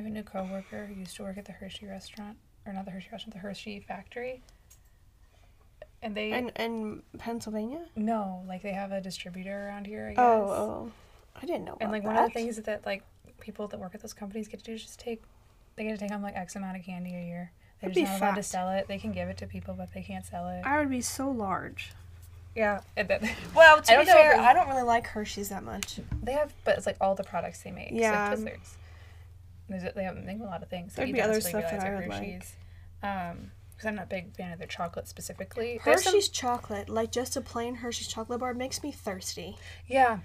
have a new coworker who used to work at the Hershey restaurant, or not the Hershey restaurant, the Hershey factory. And they In in Pennsylvania? no, like they have a distributor around here. I oh, guess. Oh, oh. I didn't know. And about like one of the things that like people that work at those companies get to do is just take, they get to take home like X amount of candy a year. They're That'd just be not allowed to fat. sell it. They can give it to people, but they can't sell it. I would be so large. Yeah, and then, Well, I to be don't know fair, if I don't really like Hershey's that much. they have, but it's like all the products they make. Yeah. It's like Twizzlers. There's they have they make a lot of things. There'd be other stuff that I like would like. Hershey's. Um, because I'm not a big fan of their chocolate specifically. There's some- Hershey's chocolate, like just a plain Hershey's chocolate bar, makes me thirsty. yeah,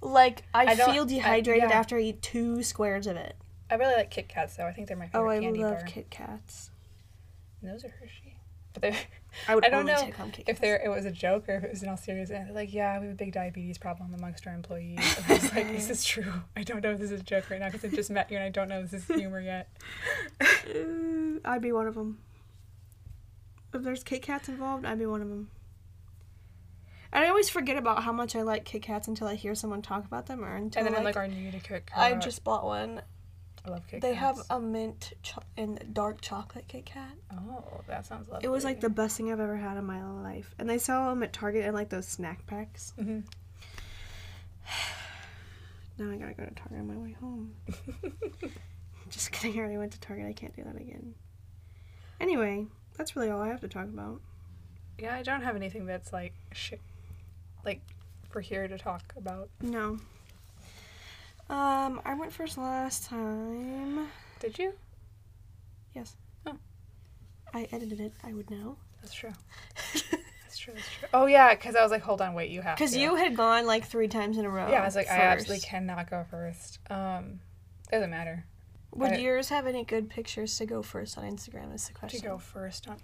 Like I, I feel I- dehydrated yeah. after I eat two squares of it. I really like Kit Kats though. I think they're my favorite. Oh, I love bar. Kit Kats. And those are Hershey, but they're. I would I don't know take home Kit if there it was a joke or if it was in all seriousness. Like, yeah, we have a big diabetes problem amongst our employees. And I was like, is this true? I don't know if this is a joke right now because I just met you and I don't know if this is humor yet. I'd be one of them. If there's Kit Kats involved, I'd be one of them. And I always forget about how much I like Kit Kats until I hear someone talk about them or until And then like, like our new to Kat, I just bought one. I love Kit They have a mint cho- and dark chocolate Kit Kat. Oh, that sounds lovely. It was like the best thing I've ever had in my life. And they sell them at Target in like those snack packs. hmm Now I gotta go to Target on my way home. Just kidding, I already went to Target. I can't do that again. Anyway, that's really all I have to talk about. Yeah, I don't have anything that's like sh- like we're here to talk about. No. Um, I went first last time. Did you? Yes. Oh. I edited it. I would know. That's true. That's true. That's true. Oh yeah, because I was like, hold on, wait, you have Because you had gone like three times in a row. Yeah, I was like, I absolutely cannot go first. Um, doesn't matter. Would I- yours have any good pictures to go first on Instagram? Is the question. To go first on.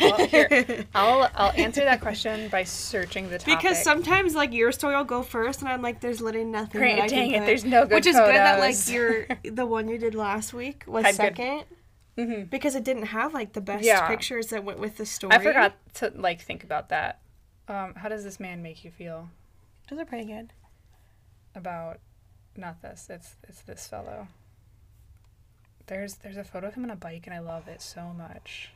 Well, here, I'll I'll answer that question by searching the topic. Because sometimes like your story will go first, and I'm like, there's literally nothing. Great, that I dang can it, put. there's no good Which is good that like photos. your the one you did last week was Had good- second Mhm. because it didn't have like the best Yeah. pictures that went with the story. I forgot to like think about that. Um, how does this man make you feel Those are pretty good. about not this? It's it's this fellow. There's there's a photo of him on a bike and I love it so much.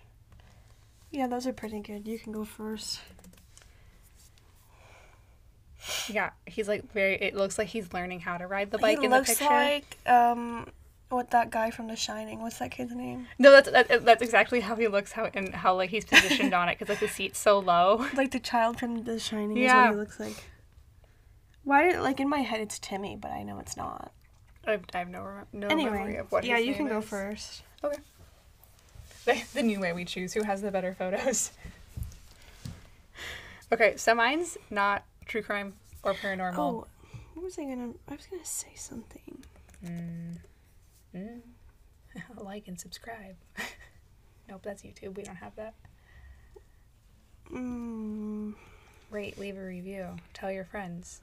Yeah, those are pretty good. You can go first. Yeah, he's like very. It looks like he's learning how to ride the bike he in the looks picture. like um, what that guy from The Shining. What's that kid's name? No, that's that, that's exactly how he looks. How and how like he's positioned on it because like the seat's so low. Like the child from The Shining is Yeah. what he looks like. Why did like in my head it's Timmy, but I know it's not. I have, I have no no memory of what. yeah, you can name go first. first. The, the new way we choose who has the better photos. Okay, so mine's not true crime or paranormal. Oh, what was I gonna? I was gonna say something. Mm. Mm. like and subscribe. nope, that's YouTube. We don't have that. Mm. Rate, leave a review. Tell your friends.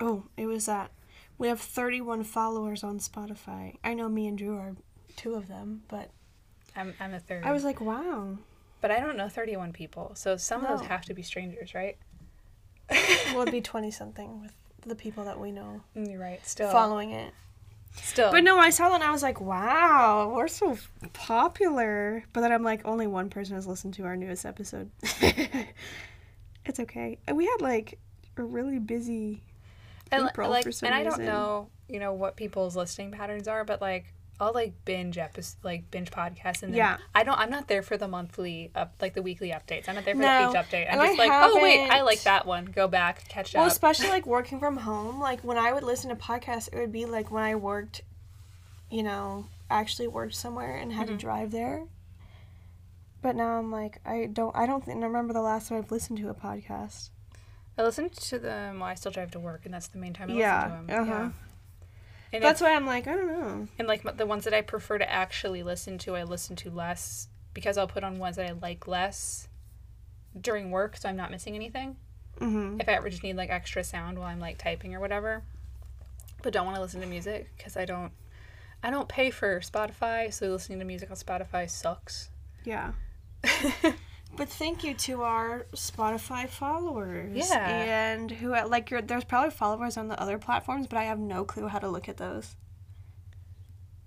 Oh, it was that. We have 31 followers on Spotify. I know me and Drew are two of them, but I'm I'm a third. I was like, wow. but I don't know 31 people, so some of those have to be strangers, right? Well, it'd be 20 something with the people that we know Mm, You're right. Still, following it. still. But no, I saw that and I was like, wow, we're so popular. But then I'm like, only one person has listened to our newest episode. it's okay. And we had like a really busy and April like, for some and I don't know, you know, what people's listening patterns are, but like, I'll like binge episode, like binge podcasts, and then Yeah. I don't. I'm not there for the monthly, up, like the weekly updates. I'm not there for No, the each update. I'm and I just like, oh wait, I like that one. Go back, catch Well, up. especially like working from home, like when I would listen to podcasts, it would be like when I worked, you know, actually worked somewhere and had Mhm. to drive there. But now I'm like, I don't, I don't think, remember the last time I've listened to a podcast. I listen to them while I still drive to work, and that's the main time I Yeah, listen to them. uh-huh. And That's why I'm like, I don't know. And like the ones that I prefer to actually listen to, I listen to less because I'll put on ones that I like less during work, so I'm not missing anything. Mm-hmm. If I ever just need like extra sound while I'm like typing or whatever, but don't want to listen to music because I don't, I don't pay for Spotify, so listening to music on Spotify sucks. Yeah. But thank you to our Spotify followers. Yeah. And who like your there's probably followers on the other platforms, but I have no clue how to look at those.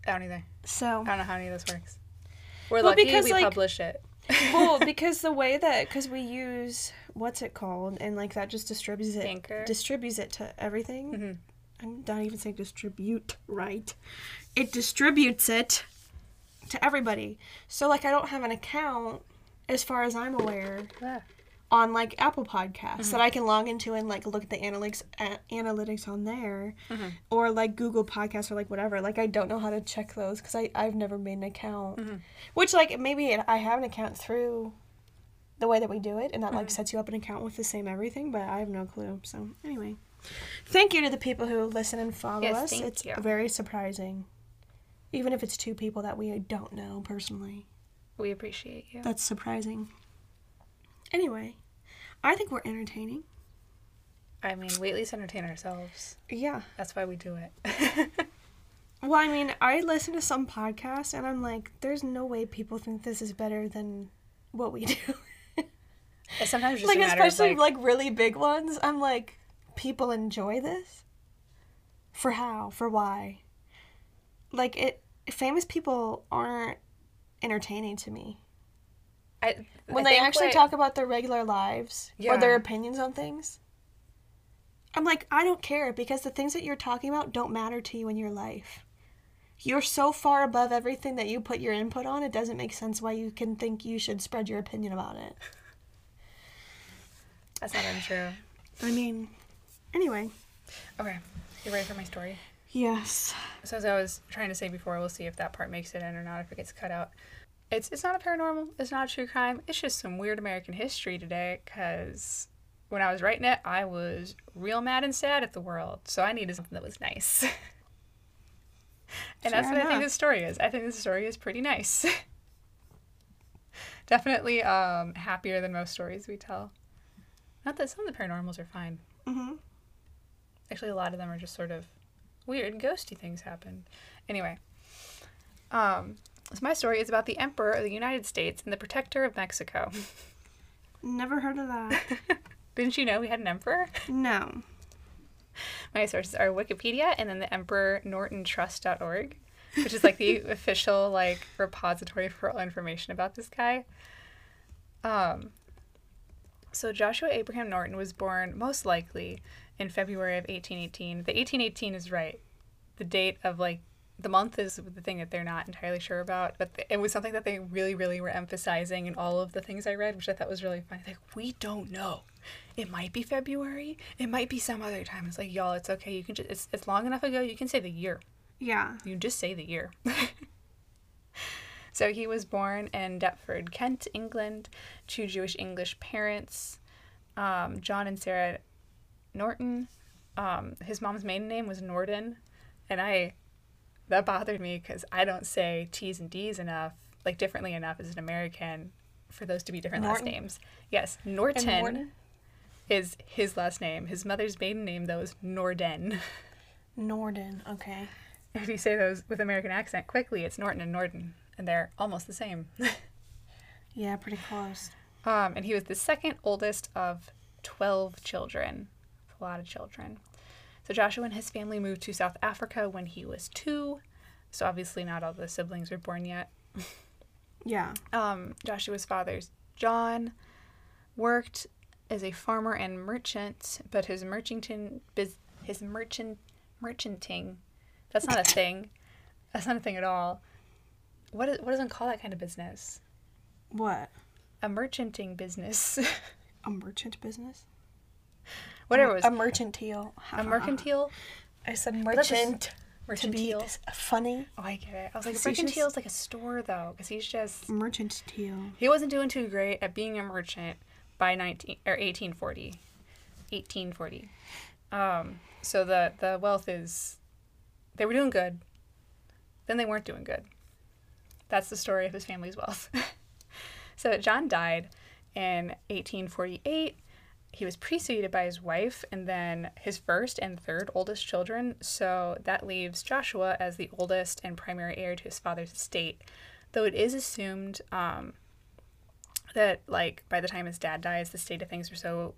I don't either. So I don't know how any of this works. We're Well, lucky because, we like- publish it. well, because the way that because we use what's it called, and like that just distributes it, Anchor. distributes it to everything. Mhm. I'm not even saying distribute right. It distributes it to everybody. So like I don't have an account, as far as I'm aware, Yeah. on like Apple Podcasts that I can log into and like look at the analytics a- analytics on there, Mhm. or like Google Podcasts or like whatever. Like I don't know how to check those because I I've never made an account. Mhm. Which like maybe I have an account through the way that we do it, and that like sets you up an account with the same everything. But I have no clue. So anyway, thank you to the people who listen and follow Yes, us. it's you. very surprising, even if it's two people that we don't know personally. We appreciate you. That's surprising. Anyway, I think we're entertaining. I mean, we at least entertain ourselves. Yeah. That's why we do it. Well, I mean, I listen to some podcasts and I'm like, there's no way people think this is better than what we do. It's sometimes just like, matter of especially like, like, really big ones. I'm like, people enjoy this? For how? For why? Like, it. Famous people aren't entertaining to me. I, When I they actually what- talk about their regular lives or their opinions on things, I'm like, I don't care because the things that you're talking about don't matter to you in your life. You're so far above everything that you put your input on, it doesn't make sense why you can think you should spread your opinion about it. That's not untrue. I mean, anyway. Okay, you ready for my story? Yes. So as I was trying to say before, we'll see if that part makes it in or not, if it gets cut out. It's it's not a paranormal. It's not a true crime. It's just some weird American history today. Cause when I was writing it, I was real mad and sad at the world. So I needed something that was nice. and that's what I think enough. this story is. I think this story is pretty nice. Definitely um, happier than most stories we tell. Not that some of the paranormals are fine. Mm-hmm. Actually, a lot of them are just sort of weird, ghosty things happen. Anyway, um, so my story is about the Emperor of the United States and the Protector of Mexico. Never heard of that. Didn't you know we had an emperor? no. My sources are Wikipedia and then the EmperorNortonTrust.org, which is like the official like repository for all information about this guy. Um, so Joshua Abraham Norton was born most likely in February of 1818. The 1818 is right. The date of like the month is the thing that they're not entirely sure about, but th- it was something that they really, really were emphasizing in all of the things I read, which I thought was really funny. Like, we don't know. It might be February. It might be some other time. It's like, y'all, it's okay. You can just, it's, it's long enough ago. You can say the year. Yeah. You can just say the year. so he was born in Deptford, Kent, England, to Jewish English parents, um, John and Sarah Norton. Um, his mom's maiden name was Norden, and I that bothered me because I don't say T's and D's enough, like differently enough as an American, for those to be different Norton? last names. Yes, Norton is his last name. His mother's maiden name though is Norden. Norden. Okay. if you say those with American accent quickly, it's Norton and Norden, and they're almost the same. Yeah, pretty close. um, and he was the second oldest of 12 children. A lot of children. So Joshua and his family moved to South Africa when he was two. So obviously, not all the siblings were born yet. Yeah. Um, Joshua's father's John worked as a farmer and merchant, but his merchanting biz, his merchant merchanting, that's not a thing. That's not a thing at all. What is, what does one call that kind of business? What? A merchanting business. A merchant business? Whatever it was. A mercantile. A mercantile? I said that's a s- merchant. Mercantile. funny. Oh, I get it. I was like, mercantile is like a store, though, because he's just Merchantile. he wasn't doing too great at being a merchant by 19 or 1840 1840 um so the the wealth is they were doing good then they weren't doing good that's the story of his family's wealth. So john died in 1848 he was preceded by his wife and then his first and third oldest children. So that leaves joshua as the oldest and primary heir to his father's estate. Though it is assumed um, that like by the time his dad dies the state of things were so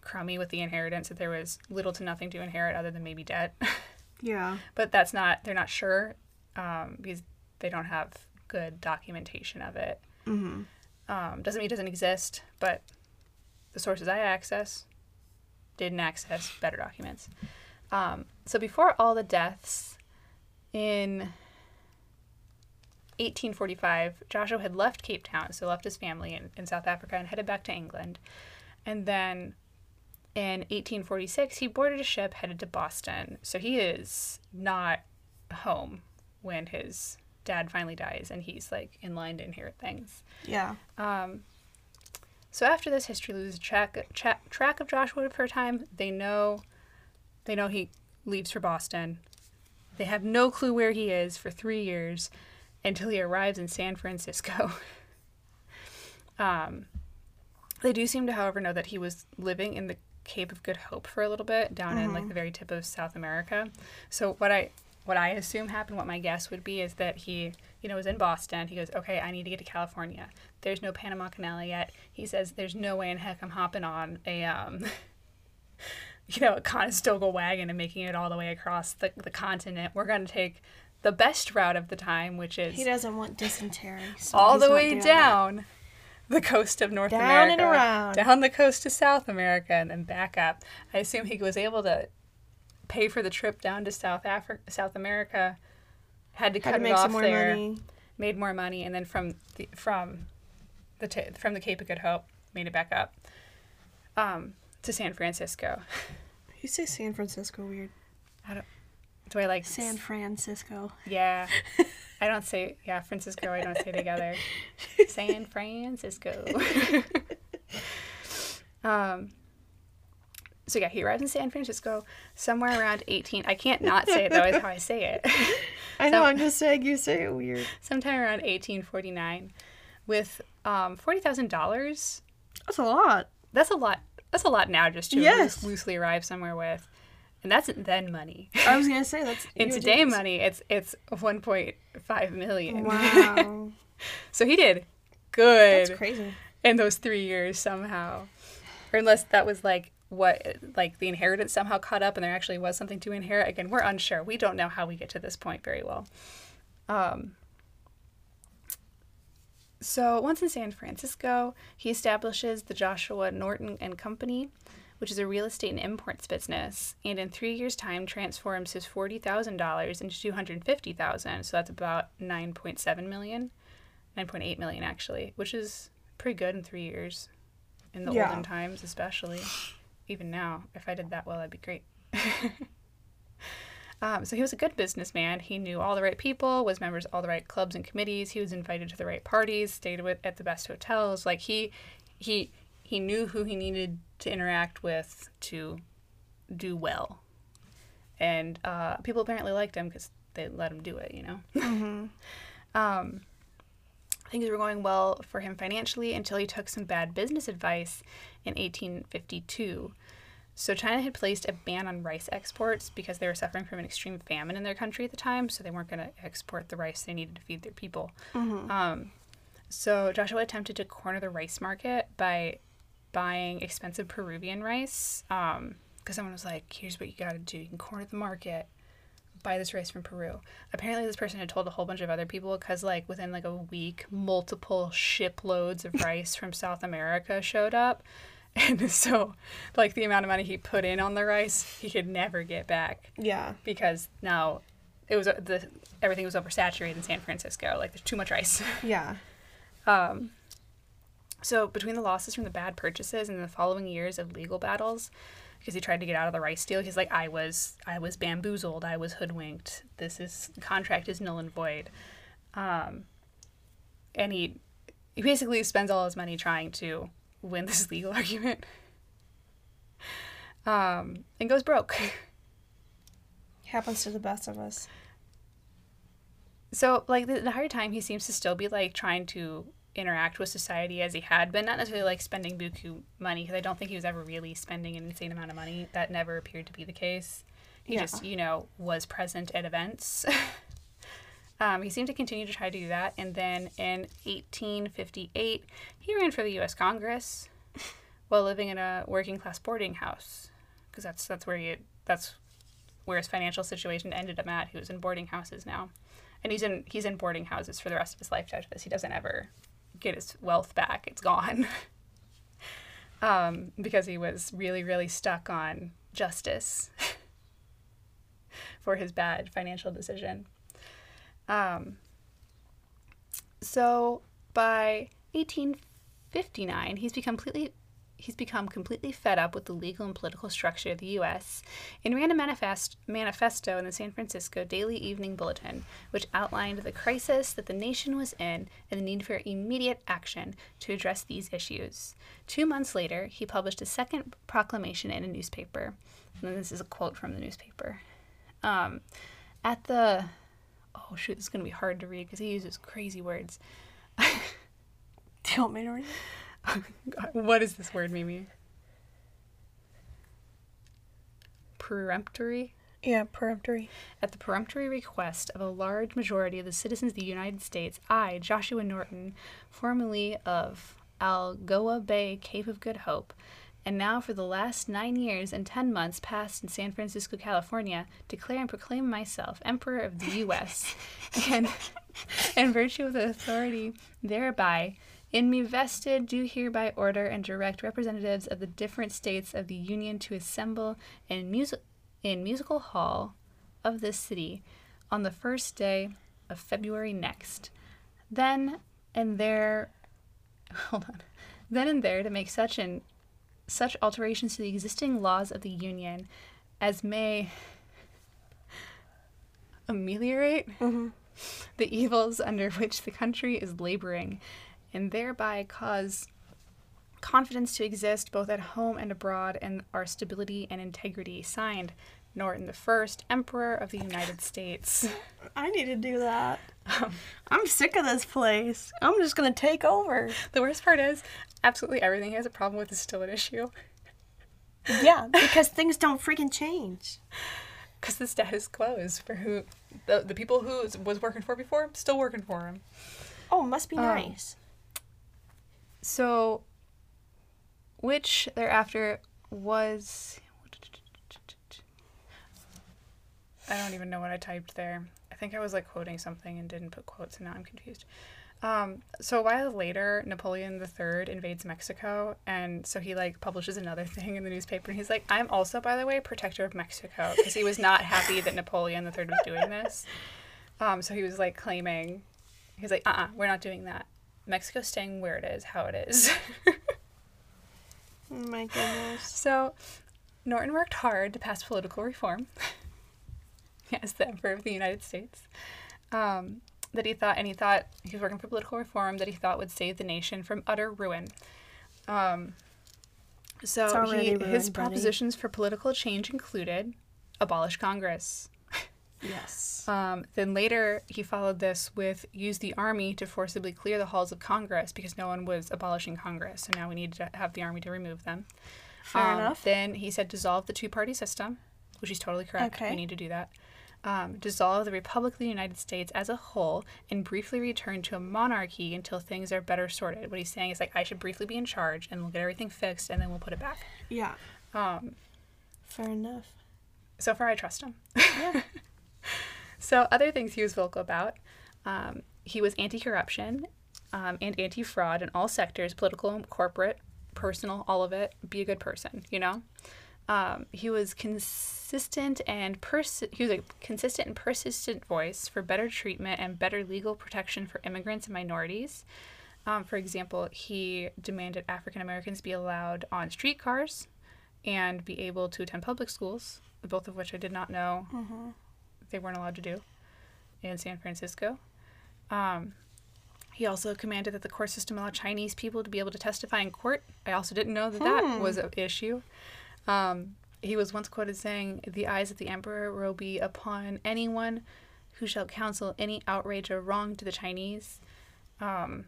crummy with the inheritance that there was little to nothing to inherit other than maybe debt. Yeah. but that's not they're not sure um, because they don't have good documentation of it. Mm-hmm. Um, doesn't mean it doesn't exist, but the sources I access didn't access better documents. Um, so before all the deaths in 1845, Joshua had left Cape Town, so left his family in, in South Africa and headed back to England. And then in 1846, he boarded a ship headed to Boston. So he is not home when his dad finally dies and he's like in line to inherit things. Yeah. Um, so after this, history loses track, track track of Joshua for a time. They know, they know he leaves for Boston. They have no clue where he is for three years, until he arrives in San Francisco. um, they do seem to, however, know that he was living in the Cape of Good Hope for a little bit, down in like the very tip of South America. So what I what I assume happened, what my guess would be, is that he, you know, was in Boston. He goes, okay, I need to get to California. There's no Panama Canal yet. He says, there's no way in heck I'm hopping on a, um, you know, a Conestoga wagon and making it all the way across the, the continent. We're going to take the best route of the time, which is He doesn't want dysentery. So all the way doing that. down the coast of North Down America, and around. down the coast of South America, and then back up. I assume he was able to pay for the trip down to South Africa, South America. Had to Had cut to it off there, money. made more money, and then from the, from the ta from the Cape of Good Hope, made it back up um, to San Francisco. You say San Francisco weird. I don't. Do I like San Francisco. Yeah. I don't say yeah, Francisco, I don't say together. San Francisco. um so yeah, he arrives in San Francisco somewhere around 18. I can't not say it though. Is how I say it. I know. So- I'm just saying you say it weird. Sometime around 1849, with um, forty thousand dollars. That's a lot. That's a lot. That's a lot now just to Yes. loosely arrive somewhere with, and that's then money. I was gonna say that's In today money, it's it's 1.5 million. Wow, So he did good that's crazy. in those three years somehow, or unless that was like what like the inheritance somehow caught up and there actually was something to inherit. Again, we're unsure. We don't know how we get to this point very well. Um. So once in San Francisco, he establishes the Joshua Norton and Company, which is a real estate and imports business, and in three years' time transforms his forty thousand dollars into two hundred fifty thousand. So that's about nine point seven million. 9.8 million actually, which is pretty good in three years. In the Yeah. olden times, especially. Even now, if I did that well, that'd be great. um, so he was a good businessman. He knew all the right people, was members of all the right clubs and committees. He was invited to the right parties, stayed with at the best hotels. Like he, he, he knew who he needed to interact with to do well. And uh, people apparently liked him because they let him do it. You know. um, things were going well for him financially until he took some bad business advice in 1852. So China had placed a ban on rice exports because they were suffering from an extreme famine in their country at the time, so they weren't going to export the rice they needed to feed their people. Um, so Joshua attempted to corner the rice market by buying expensive Peruvian rice. Because someone was like, "Here's what you got to do: you can corner the market." Buy this rice from Peru. Apparently, this person had told a whole bunch of other people because, like, within like a week, multiple shiploads of rice from South America showed up, and so, like, the amount of money he put in on the rice, he could never get back Yeah. because now it was uh, the everything was oversaturated in San Francisco. Like, there's too much rice. Yeah. Um, so between the losses from the bad purchases and the following years of legal battles, because he tried to get out of the rice deal, he's like, I was, I was bamboozled, I was hoodwinked. This is contract is null and void. Um, and he, he basically spends all his money trying to win this legal argument. Um, and goes broke. Happens to the best of us. So, like the, the entire time, he seems to still be like trying to interact with society as he had been, not necessarily like spending buku money, because I don't think he was ever really spending an insane amount of money. That never appeared to be the case. He Yeah. just, you know, was present at events. um, he seemed to continue to try to do that, and then in 1858, he ran for the U.S. Congress while living in a working class boarding house, because that's that's where he that's where his financial situation ended up at. He was in boarding houses now and he's in he's in boarding houses for the rest of his life after this. He doesn't ever get his wealth back; it's gone. um, because he was really really stuck on justice for his bad financial decision. Um, so by 1859, he's become completely he's become completely fed up with the legal and political structure of the U.S. and ran a manifest, manifesto in the San Francisco Daily Evening Bulletin, which outlined the crisis that the nation was in and the need for immediate action to address these issues. Two months later, he published a second proclamation in a newspaper. And this is a quote from the newspaper. Um, at the oh shoot, this is gonna be hard to read because he uses crazy words. Do you want me to read what is this word, Mimi? Peremptory? Yeah, peremptory. At the peremptory request of a large majority of the citizens of the United States, I, Joshua Norton, formerly of Algoa Bay, Cape of Good Hope, and now for the last nine years and ten months passed in San Francisco, California, declare and proclaim myself Emperor of the U.S. and, in virtue of the authority thereby in me vested, do hereby order and direct representatives of the different states of the Union to assemble in, music in musical hall of this city on the first day of February next. Then and there, hold on, then and there to make such an such alterations to the existing laws of the Union as may ameliorate Mm-hmm. the evils under which the country is laboring and thereby cause confidence to exist both at home and abroad in our stability and integrity. Signed, Norton the First, Emperor of the United States. I need to do that. I'm sick of this place. I'm just gonna take over. The worst part is, absolutely everything he has a problem with is still an issue. Yeah, because things don't freaking change. Because the status quo is for who, the, the people who was working for before, still working for him. Oh, must be Um, nice. So, which thereafter was. I don't even know what I typed there. I think I was like quoting something and didn't put quotes, and now I'm confused. Um, so a while later, Napoleon III invades Mexico, and so he like publishes another thing in the newspaper, and he's like, "I'm also, by the way, protector of Mexico," because he was not happy that Napoleon III was doing this. Um, so he was like claiming, he's like, "Uh, uh-uh, we're not doing that. Mexico's staying where it is, how it is." Oh my goodness. So, Norton worked hard to pass political reform. as the Emperor of the United States. Um, that he thought, and he thought he was working for political reform that he thought would save the nation from utter ruin. Um, so he, ruined, his buddy. propositions for political change included abolish Congress. Yes. Um, then later, he followed this with use the army to forcibly clear the halls of Congress because no one was abolishing Congress. So now we need to have the army to remove them. Fair Um, enough. Then he said dissolve the two party system, which is totally correct. Okay. We need to do that. Um, dissolve the Republic of the United States as a whole and briefly return to a monarchy until things are better sorted. What he's saying is like, I should briefly be in charge and we'll get everything fixed and then we'll put it back. Yeah. Um, Fair enough. so far, I trust him. Yeah. So, other things he was vocal about um, he was anti corruption um, and anti fraud in all sectors political, corporate, personal, all of it. Be a good person, you know? Um, he was consistent and pers- he was a consistent and persistent voice for better treatment and better legal protection for immigrants and minorities. Um, for example, he demanded African Americans be allowed on streetcars and be able to attend public schools, both of which I did not know they weren't allowed to do in San Francisco. Um, he also commanded that the court system allow Chinese people to be able to testify in court. I also didn't know that that was an issue. Um, he was once quoted saying, The eyes of the emperor will be upon anyone who shall counsel any outrage or wrong to the Chinese. Um,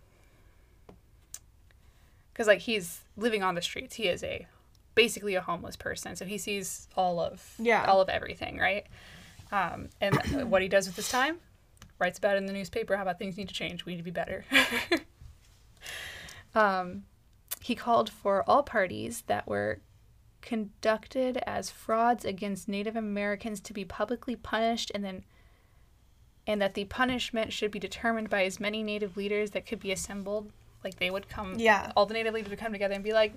because like he's living on the streets, he is a basically a homeless person, so he sees all of Yeah. all of everything, right? Um, and what he does with his time, writes about it in the newspaper how about things need to change, we need to be better. um, he called for all parties that were conducted as frauds against Native Americans to be publicly punished and then and that the punishment should be determined by as many native leaders that could be assembled. Like they would come, Yeah. all the native leaders would come together and be like,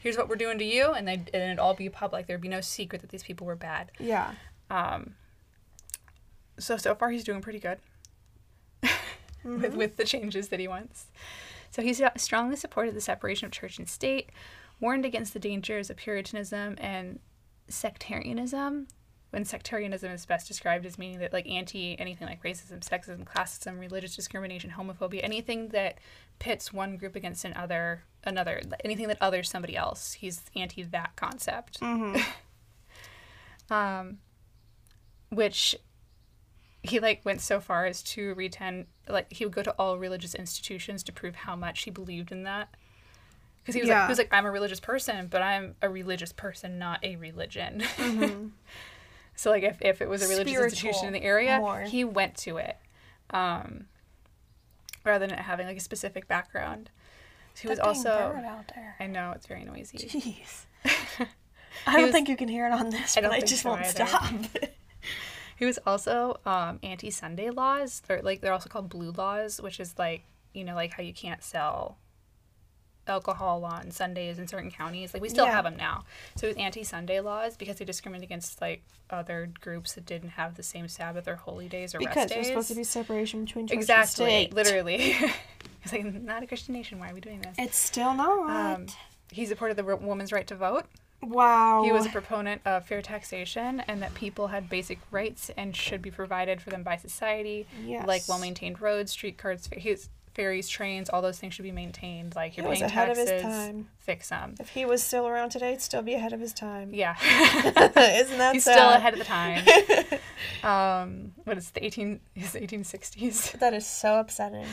"Here's what we're doing to you," and they and it'd all be public. There'd be no secret that these people were bad. Yeah. Um, so so far he's doing pretty good with with the changes that he wants. So he's strongly supported the separation of church and state, warned against the dangers of Puritanism and sectarianism. When sectarianism is best described as meaning that like anti anything like racism, sexism, classism, religious discrimination, homophobia, anything that pits one group against another, another, anything that others somebody else. He's anti that concept. um, which he like went so far as to retend like he would go to all religious institutions to prove how much he believed in that because he was like he was like I'm a religious person but I'm a religious person not a religion so like if, if it was a religious institution in the area more. he went to it um rather than having like a specific background so he was That dang also out there. I know it's very noisy Jeez. I don't was- think you can hear it on this, I but I just so won't either. stop. He was also um, anti Sunday laws, or like they're also called blue laws, which is like you know like how you can't sell alcohol on Sundays in certain counties. Like we still Yeah. have them now. So it was anti Sunday laws because they discriminate against like other groups that didn't have the same Sabbath or holy days or because rest there's days. supposed to be separation between church exactly, and state. literally. it's like not a Christian nation. Why are we doing this? It's still not. Um, he supported the woman's right to vote. Wow. He was a proponent of fair taxation and that people had basic rights and should be provided for them by society, like well maintained roads, streetcars, his ferries, trains, all those things should be maintained. Like you're He paying ahead of his taxes, time. fix them. If he was still around today, he'd still be ahead of his time. Yeah, Isn't that he's sad? still ahead of the time. um, what is the eighteen? His eighteen sixties. That is so upsetting.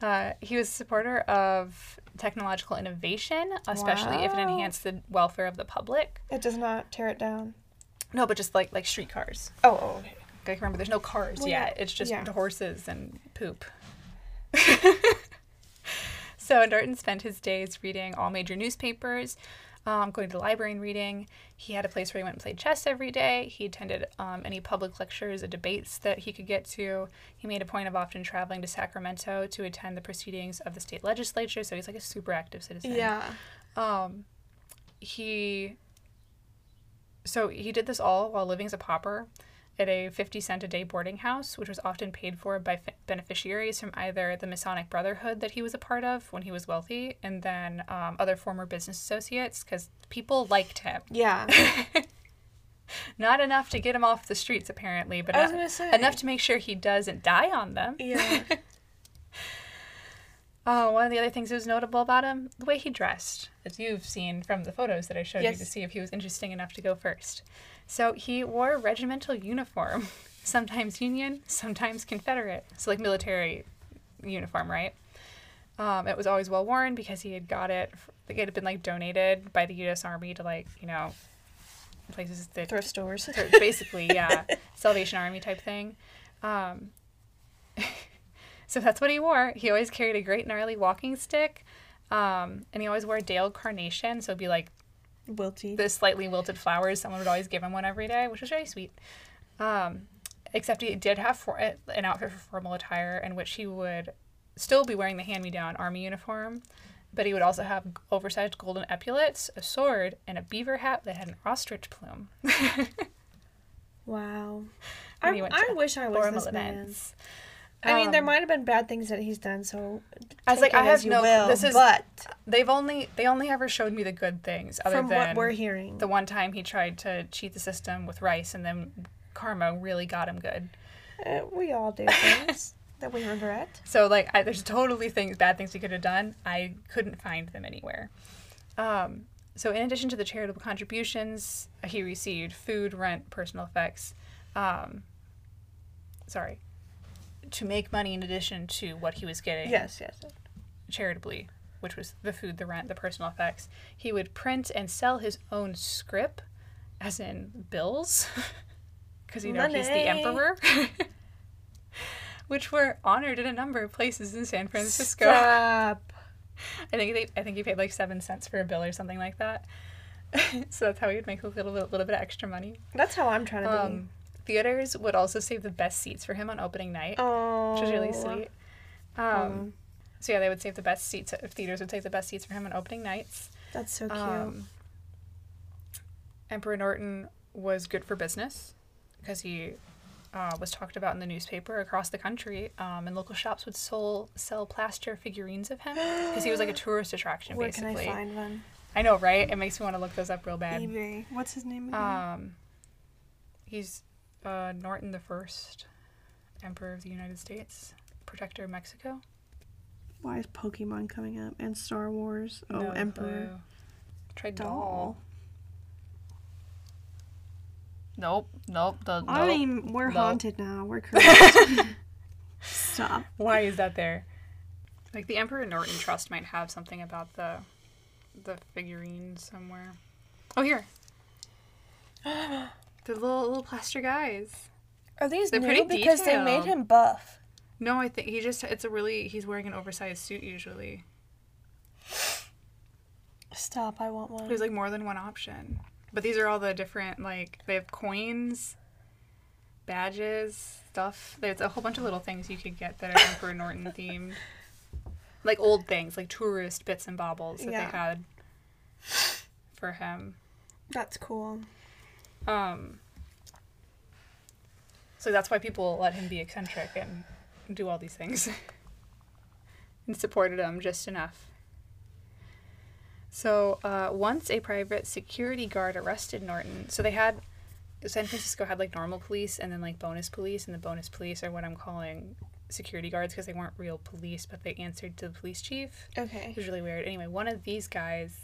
Uh, he was a supporter of technological innovation, especially if it Wow. enhanced the welfare of the public. It does not tear it down. No, but just like like streetcars. Oh, oh okay. Like remember, there's no cars Well, yet. yeah, It's just yeah. horses and poop. so Norton spent his days reading all major newspapers, um, going to the library and reading. He had a place where he went and played chess every day. He attended um, any public lectures or debates that he could get to. He made a point of often traveling to Sacramento to attend the proceedings of the state legislature. So he's like a super active citizen Yeah. um he so he did this all while living as a pauper at a 50 cent a day boarding house which was often paid for by f- beneficiaries from either the masonic brotherhood that he was a part of when he was wealthy and then um, other former business associates because people liked him Yeah. not enough to get him off the streets apparently but I was gonna say. enough to make sure he doesn't die on them Yeah. Oh, one of the other things that was notable about him, the way he dressed, as you've seen from the photos that I showed you to see if he was interesting enough to go first. So he wore a regimental uniform, sometimes Union, sometimes Confederate. So like military uniform, right? Um, it was always well worn because he had got it. It had been like donated by the U.S. Army to like you know places that Thrift stores. basically, yeah, Salvation Army type thing. Um, so that's what he wore. He always carried a great gnarly walking stick, um, and he always wore a Dale carnation. So it'd be like Wilty. the slightly wilted flowers. Someone would always give him one every day, which was very sweet. Um, except he did have for, an outfit for formal attire in which he would still be wearing the hand-me-down army uniform, but he would also have oversized golden epaulets, a sword, and a beaver hat that had an ostrich plume. Wow. I, I wish I was this man. I mean, there Um, might have been bad things that he's done, so I was like, I have no- will, this is- but They've only they only ever showed me the good things, other from than what we're hearing, the one time he tried to cheat the system with rice, and then karma really got him good. uh, we all do things that we regret. So like, I, there's totally things, bad things he could have done. I couldn't find them anywhere. Um, so in addition to the charitable contributions, he received food, rent, personal effects. Um, sorry, to make money in addition to what he was getting Yes, yes. yes. charitably, which was the food, the rent, the personal effects. He would print and sell his own scrip, as in bills, because you know he's the emperor. Which were honored in a number of places in San Francisco. Stop. I think they, I think he paid like seven cents for a bill or something like that. so that's how he would make a little bit, little bit of extra money. That's how I'm trying to Um, theaters would also save the best seats for him on opening night, Oh. which was really sweet. Um, so yeah, they would save the best seats. Theaters would save the best seats for him on opening nights. That's so cute. Um, Emperor Norton was good for business because he uh, was talked about in the newspaper across the country, um, and local shops would sol- sell plaster figurines of him because he was like a tourist attraction. Where basically, can I find one? I know, right? It makes me want to look those up real bad. eBay. What's his name again? Um, he's uh, Norton the First, Emperor of the United States, Protector of Mexico. Why is Pokemon coming up? And Star Wars. Oh, No Emperor. clue. Try doll. Doll. Nope, nope. The, I nope. mean, we're Nope. haunted now. We're cursed. Stop. Why is that there? Like the Emperor Norton Trust might have something about the the figurine somewhere. Oh here. the little little plaster guys. Are these They're new? pretty because they made him buff. No, I think he just it's a really he's wearing an oversized suit usually. Stop. I want one. There's like more than one option. But these are all the different like they have coins, badges, stuff. There's a whole bunch of little things you could get that are Emperor Norton themed. Like old things, like tourist bits and baubles that Yeah. they had for him. That's cool. Um So that's why people let him be eccentric and do all these things. and supported him just enough. So uh, once a private security guard arrested Norton, so they had San Francisco had like normal police and then like bonus police, and the bonus police are what I'm calling security guards because they weren't real police, but they answered to the police chief. Okay. It was really weird. Anyway, one of these guys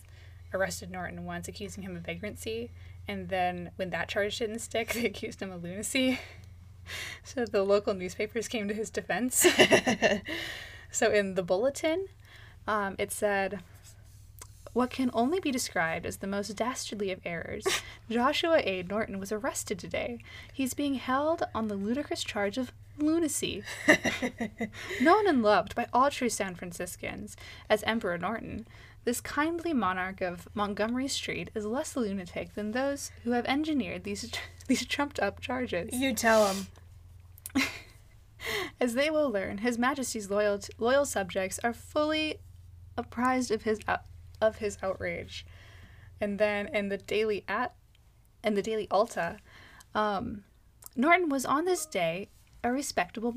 arrested Norton once, accusing him of vagrancy, and then when that charge didn't stick, they accused him of lunacy. So the local newspapers came to his defense. so in the bulletin, um, it said, "What can only be described as the most dastardly of errors, Joshua A. Norton was arrested today. He's being held on the ludicrous charge of." Lunacy. Known and loved by all true San Franciscans as Emperor Norton, this kindly monarch of Montgomery Street is less lunatic than those who have engineered these these trumped up charges. You tell them. As they will learn, His Majesty's loyal loyal subjects are fully apprised of his out- of his outrage. And then in the Daily at and the Daily Alta, um, Norton was on this day a respectable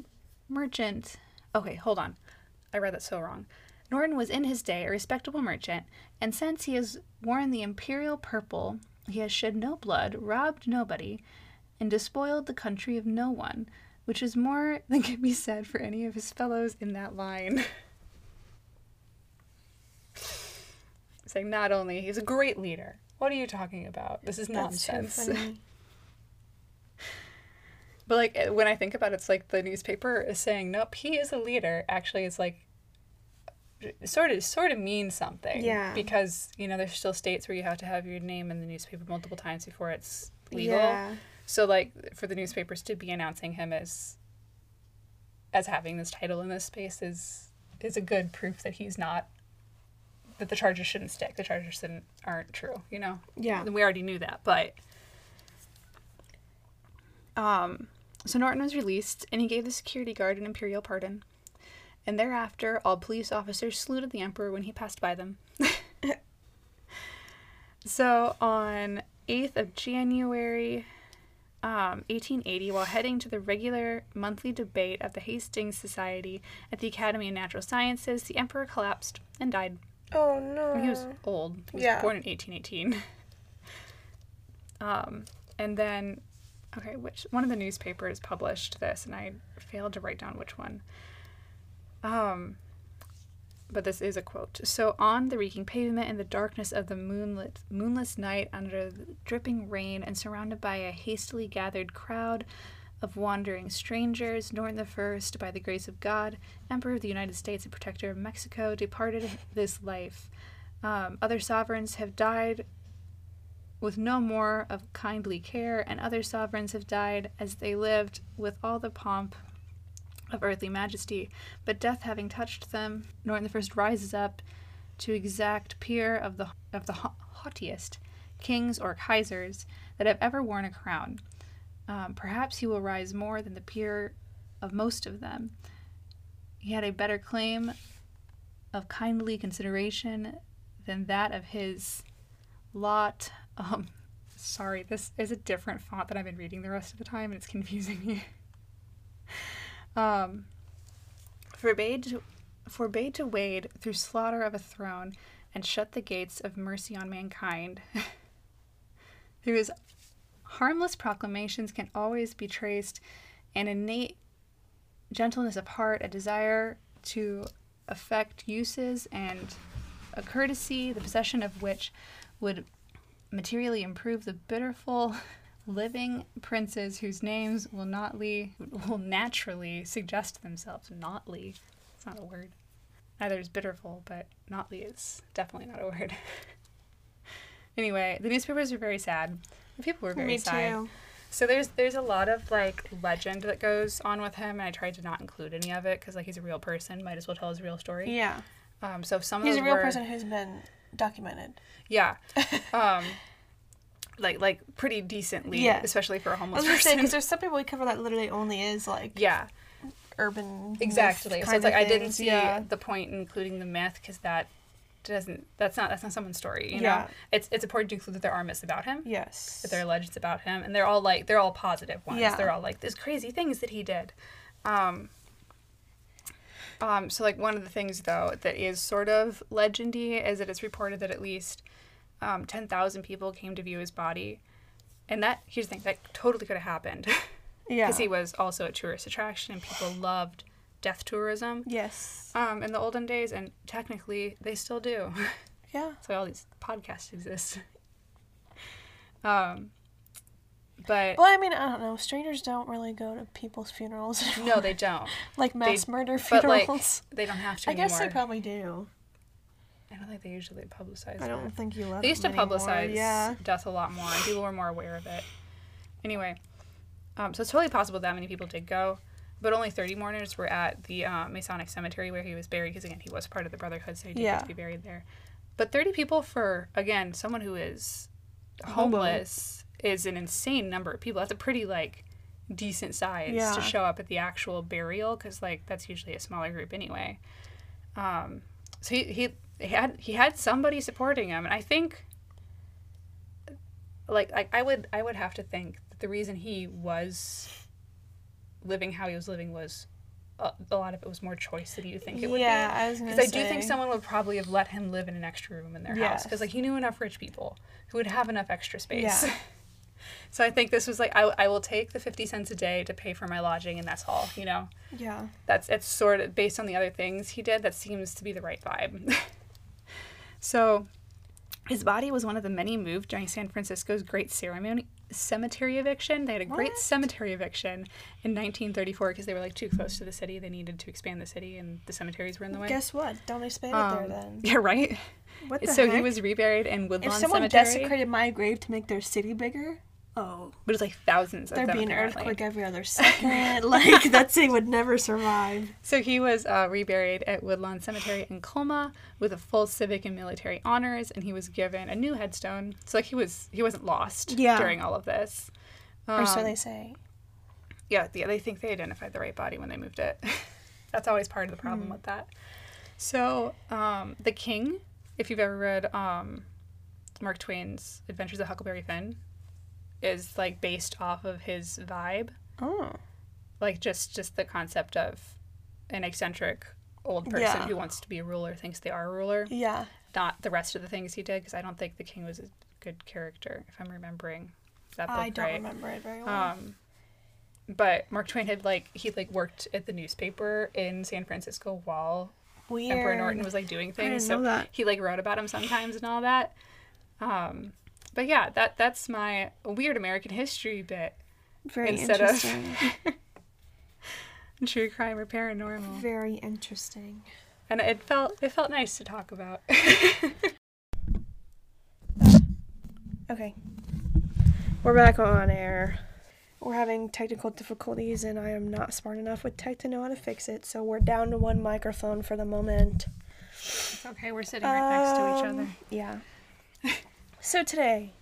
merchant. Okay, hold on. I read that so wrong. Norton was in his day a respectable merchant, and since he has worn the imperial purple, he has shed no blood, robbed nobody, and despoiled the country of no one, which is more than can be said for any of his fellows in that line. Saying not only he's a great leader. What are you talking about? This is That's nonsense. But like eh, when I think about it, it's like the newspaper is saying, "Nope, he is a leader." Actually, it's like sort of sort of means something. Yeah. Because you know there's still states where you have to have your name in the newspaper multiple times before it's legal. Yeah. So like for the newspapers to be announcing him as as having this title in this space is is a good proof that he's not that the charges shouldn't stick. The charges shouldn't, aren't true. You know. Yeah. We already knew that, but um so Norton was released and he gave the security guard an imperial pardon. And thereafter all police officers saluted the emperor when he passed by them. so on 8th of January um, 1880, while heading to the regular monthly debate of the Hastings Society at the Academy of Natural Sciences, the emperor collapsed and died. Oh no. He was old. He was Yeah. born in 1818. um, and then, okay, which one of the newspapers published this, and I failed to write down which one. Um, but this is a quote. So on the reeking pavement in the darkness of the moonlit moonless night under the dripping rain and surrounded by a hastily gathered crowd of wandering strangers, Norton the First, by the grace of God, Emperor of the United States and Protector of Mexico, departed this life. Um, other sovereigns have died with no more of kindly care, and other sovereigns have died as they lived with all the pomp of earthly majesty. But death having touched them, Norton the First rises up to exact peer of the of the ha- haughtiest kings or kaisers that have ever worn a crown. Um, perhaps he will rise more than the peer of most of them. He had a better claim of kindly consideration than that of his lot. Um, sorry, this is a different font that I've been reading the rest of the time, and it's confusing me. um, forbade to, forbade to wade through slaughter of a throne and shut the gates of mercy on mankind. through his harmless proclamations can always be traced an innate gentleness of heart, a desire to effect uses, and a courtesy, the possession of which would materially improve the bitterful living princes whose names will not lee, will naturally suggest themselves. Notly. It's not a word. Neither is bitterful, but notly is definitely not a word. anyway, the newspapers were very sad. The people were very Me sad. too. So there's there's a lot of like legend that goes on with him, and I tried to not include any of it because like he's a real person, might as well tell his real story. Yeah. Um, so some of He's a real were- person who's been documented. Yeah. Um, like like pretty decently, Yeah. especially for a homeless person. because there's some people we cover that literally only is like yeah, urban. exactly. So it's like I didn't see Yeah. the point in including the myth because that doesn't that's not that's not someone's story. You know, it's it's important to include that there are myths about him. Yes. that there are legends about him, and they're all like they're all positive ones. Yeah. They're all like there's crazy things that he did. Um, um, so like one of the things though that is sort of legendy is that it's reported that at least um, ten thousand people came to view his body, and that here's the thing that totally could have happened Yeah. because he was also a tourist attraction and people loved death tourism Yes. um, in the olden days, and technically they still do. Yeah. so all these podcasts exist. Um, but Well, I mean, I don't know. Strangers don't really go to people's funerals. no, they don't. like mass murder But like, funerals. they don't have to I guess they probably do. I don't think they usually publicize. I don't that. think you let They used to anymore, publicize Yeah. death a lot more, and people were more aware of it. Anyway, um, so it's totally possible that many people did go, but only 30 mourners were at the uh, Masonic cemetery where he was buried, because again, he was part of the Brotherhood, so he did Yeah. get to be buried there. But 30 people for, again, someone who is homeless is an insane number of people. That's a pretty, like, decent size Yeah. to show up at the actual burial, because, like, that's usually a smaller group anyway. Um, so he, he, he had he had somebody supporting him, and I think like like I would I would have to think that the reason he was living how he was living was a, a lot of it was more choice than you think it would yeah, be. I was Because I say. do think someone would probably have let him live in an extra room in their house. Because like he knew enough rich people who would have enough extra space. Yeah. so I think this was like I, I will take the fifty cents a day to pay for my lodging and that's all. You know, Yeah. that's it's sort of based on the other things he did. That seems to be the right vibe. so his body was one of the many moved during San Francisco's Great Ceremony Cemetery Eviction. They had a great cemetery eviction in 1934 because they were like too close to the city. They needed to expand the city, and the cemeteries were in the way. Guess what? Don't expand it Um, there then. Yeah, right. What the so he was reburied in Woodlawn If someone Cemetery, desecrated my grave to make their city bigger, oh, but it's like thousands of there'd them be an apparently. earthquake every other second. like that city would never survive. So he was uh, reburied at Woodlawn Cemetery in Colma with a full civic and military honors, and he was given a new headstone. So like he was he wasn't lost Yeah. during all of this. or so Um, they say. Yeah, yeah, they think they identified the right body when they moved it. That's always part of the problem with that. So, um, The King, if you've ever read um, Mark Twain's Adventures of Huckleberry Finn, is like based off of his vibe. Oh, Like just just the concept of an eccentric old person Yeah. who wants to be a ruler thinks they are a ruler, yeah. not the rest of the things he did because I don't think the king was a good character if I'm remembering that book I don't right. remember it very well. Um, but Mark Twain had like he like worked at the newspaper in San Francisco while Weird. Emperor Norton was like doing things. So he like wrote about him sometimes and all that. Um, but yeah, that that's my weird American history bit. very instead of- interesting. True crime or paranormal, very interesting. and it felt it felt nice to talk about. Okay. We're back on air. We're having technical difficulties, and I am not smart enough with tech to know how to fix it, so we're down to one microphone for the moment. it's okay, we're sitting right next to each Um, other. Yeah. so today,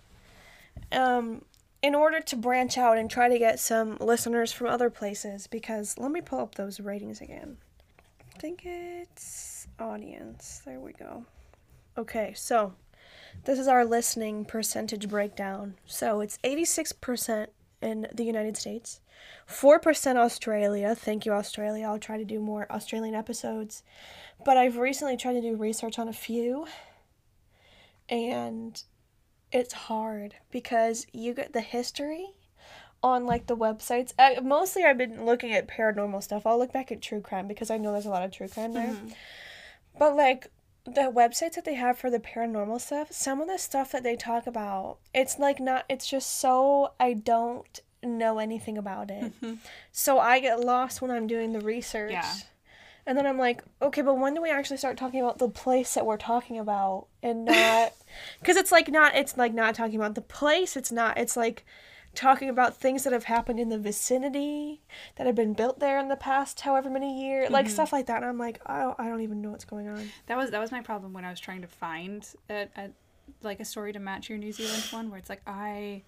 um, in order to branch out and try to get some listeners from other places, because let me pull up those ratings again. I think it's audience. There we go. Okay, so this is our listening percentage breakdown. So it's 86% in the United States, 4% Australia. Thank you, Australia. I'll try to do more Australian episodes. But I've recently tried to do research on a few, and it's hard because you get the history on like the websites. I, mostly, I've been looking at paranormal stuff. I'll look back at true crime because I know there's a lot of true crime there. Mm-hmm. But like the websites that they have for the paranormal stuff, some of the stuff that they talk about, it's like not. It's just so I don't know anything about it. Mm-hmm. So I get lost when I'm doing the research. Yeah. And then I'm like, okay, but when do we actually start talking about the place that we're talking about and not because it's like not it's like not talking about the place, it's not it's like talking about things that have happened in the vicinity that have been built there in the past however many years, like mm-hmm. stuff like that. And I'm like, I don't, I don't even know what's going on. That was that was my problem when I was trying to find a, a like a story to match your New Zealand one, where it's like I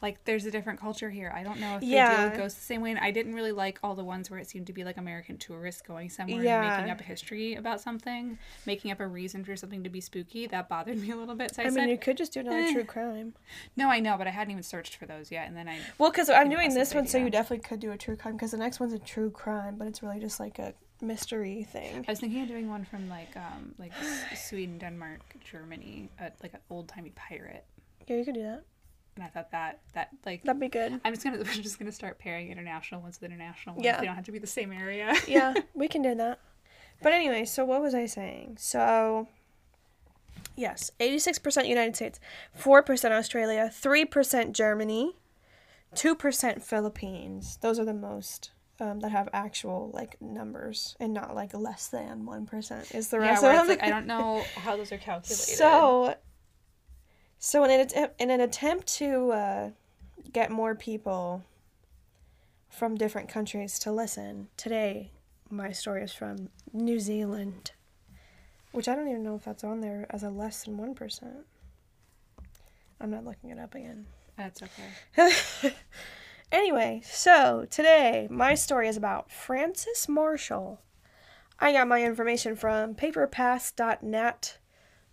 like there's a different culture here. I don't know if they Yeah. deal with ghosts the same way. And I didn't really like all the ones where it seemed to be like American tourists going somewhere Yeah. and making up a history about something, making up a reason for something to be spooky. That bothered me a little bit. So I, I said, mean, you could just do another eh. true crime. no, I know, but I hadn't even searched for those yet. And then I Well, because I'm doing this one, so you definitely could do a true crime. Because the next one's a true crime, but it's really just like a mystery thing. I was thinking of doing one from like um like Sweden, Denmark, Germany, uh, like an old timey pirate. Yeah, you could do that. And I thought that that like That'd be good. I'm just gonna we're just gonna start pairing international ones with international ones. Yeah. They don't have to be the same area. yeah, we can do that. But anyway, so what was I saying? So, yes, 86% United States, 4% Australia, 3% Germany, 2% Philippines. Those are the most um, that have actual like numbers and not like less than 1% is the yeah, rest where of them. like I don't know how those are calculated. So, so in an attempt, in an attempt to uh, get more people from different countries to listen, today my story is from New Zealand, which I don't even know if that's on there as a less than one percent. I'm not looking it up again. that's okay. Anyway, so today my story is about Frances Marshall. I got my information from paperpass.net,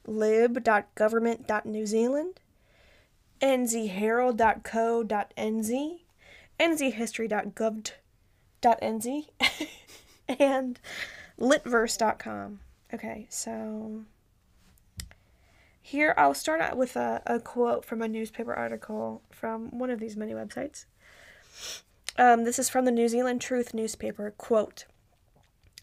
lib.government.new Zealand, nzherald.co.nz, nzhistory.gov.nz, and listverse.com. Okay, so here I'll start out with a, a quote from a newspaper article from one of these many websites. Um, this is from the New Zealand Truth newspaper. Quote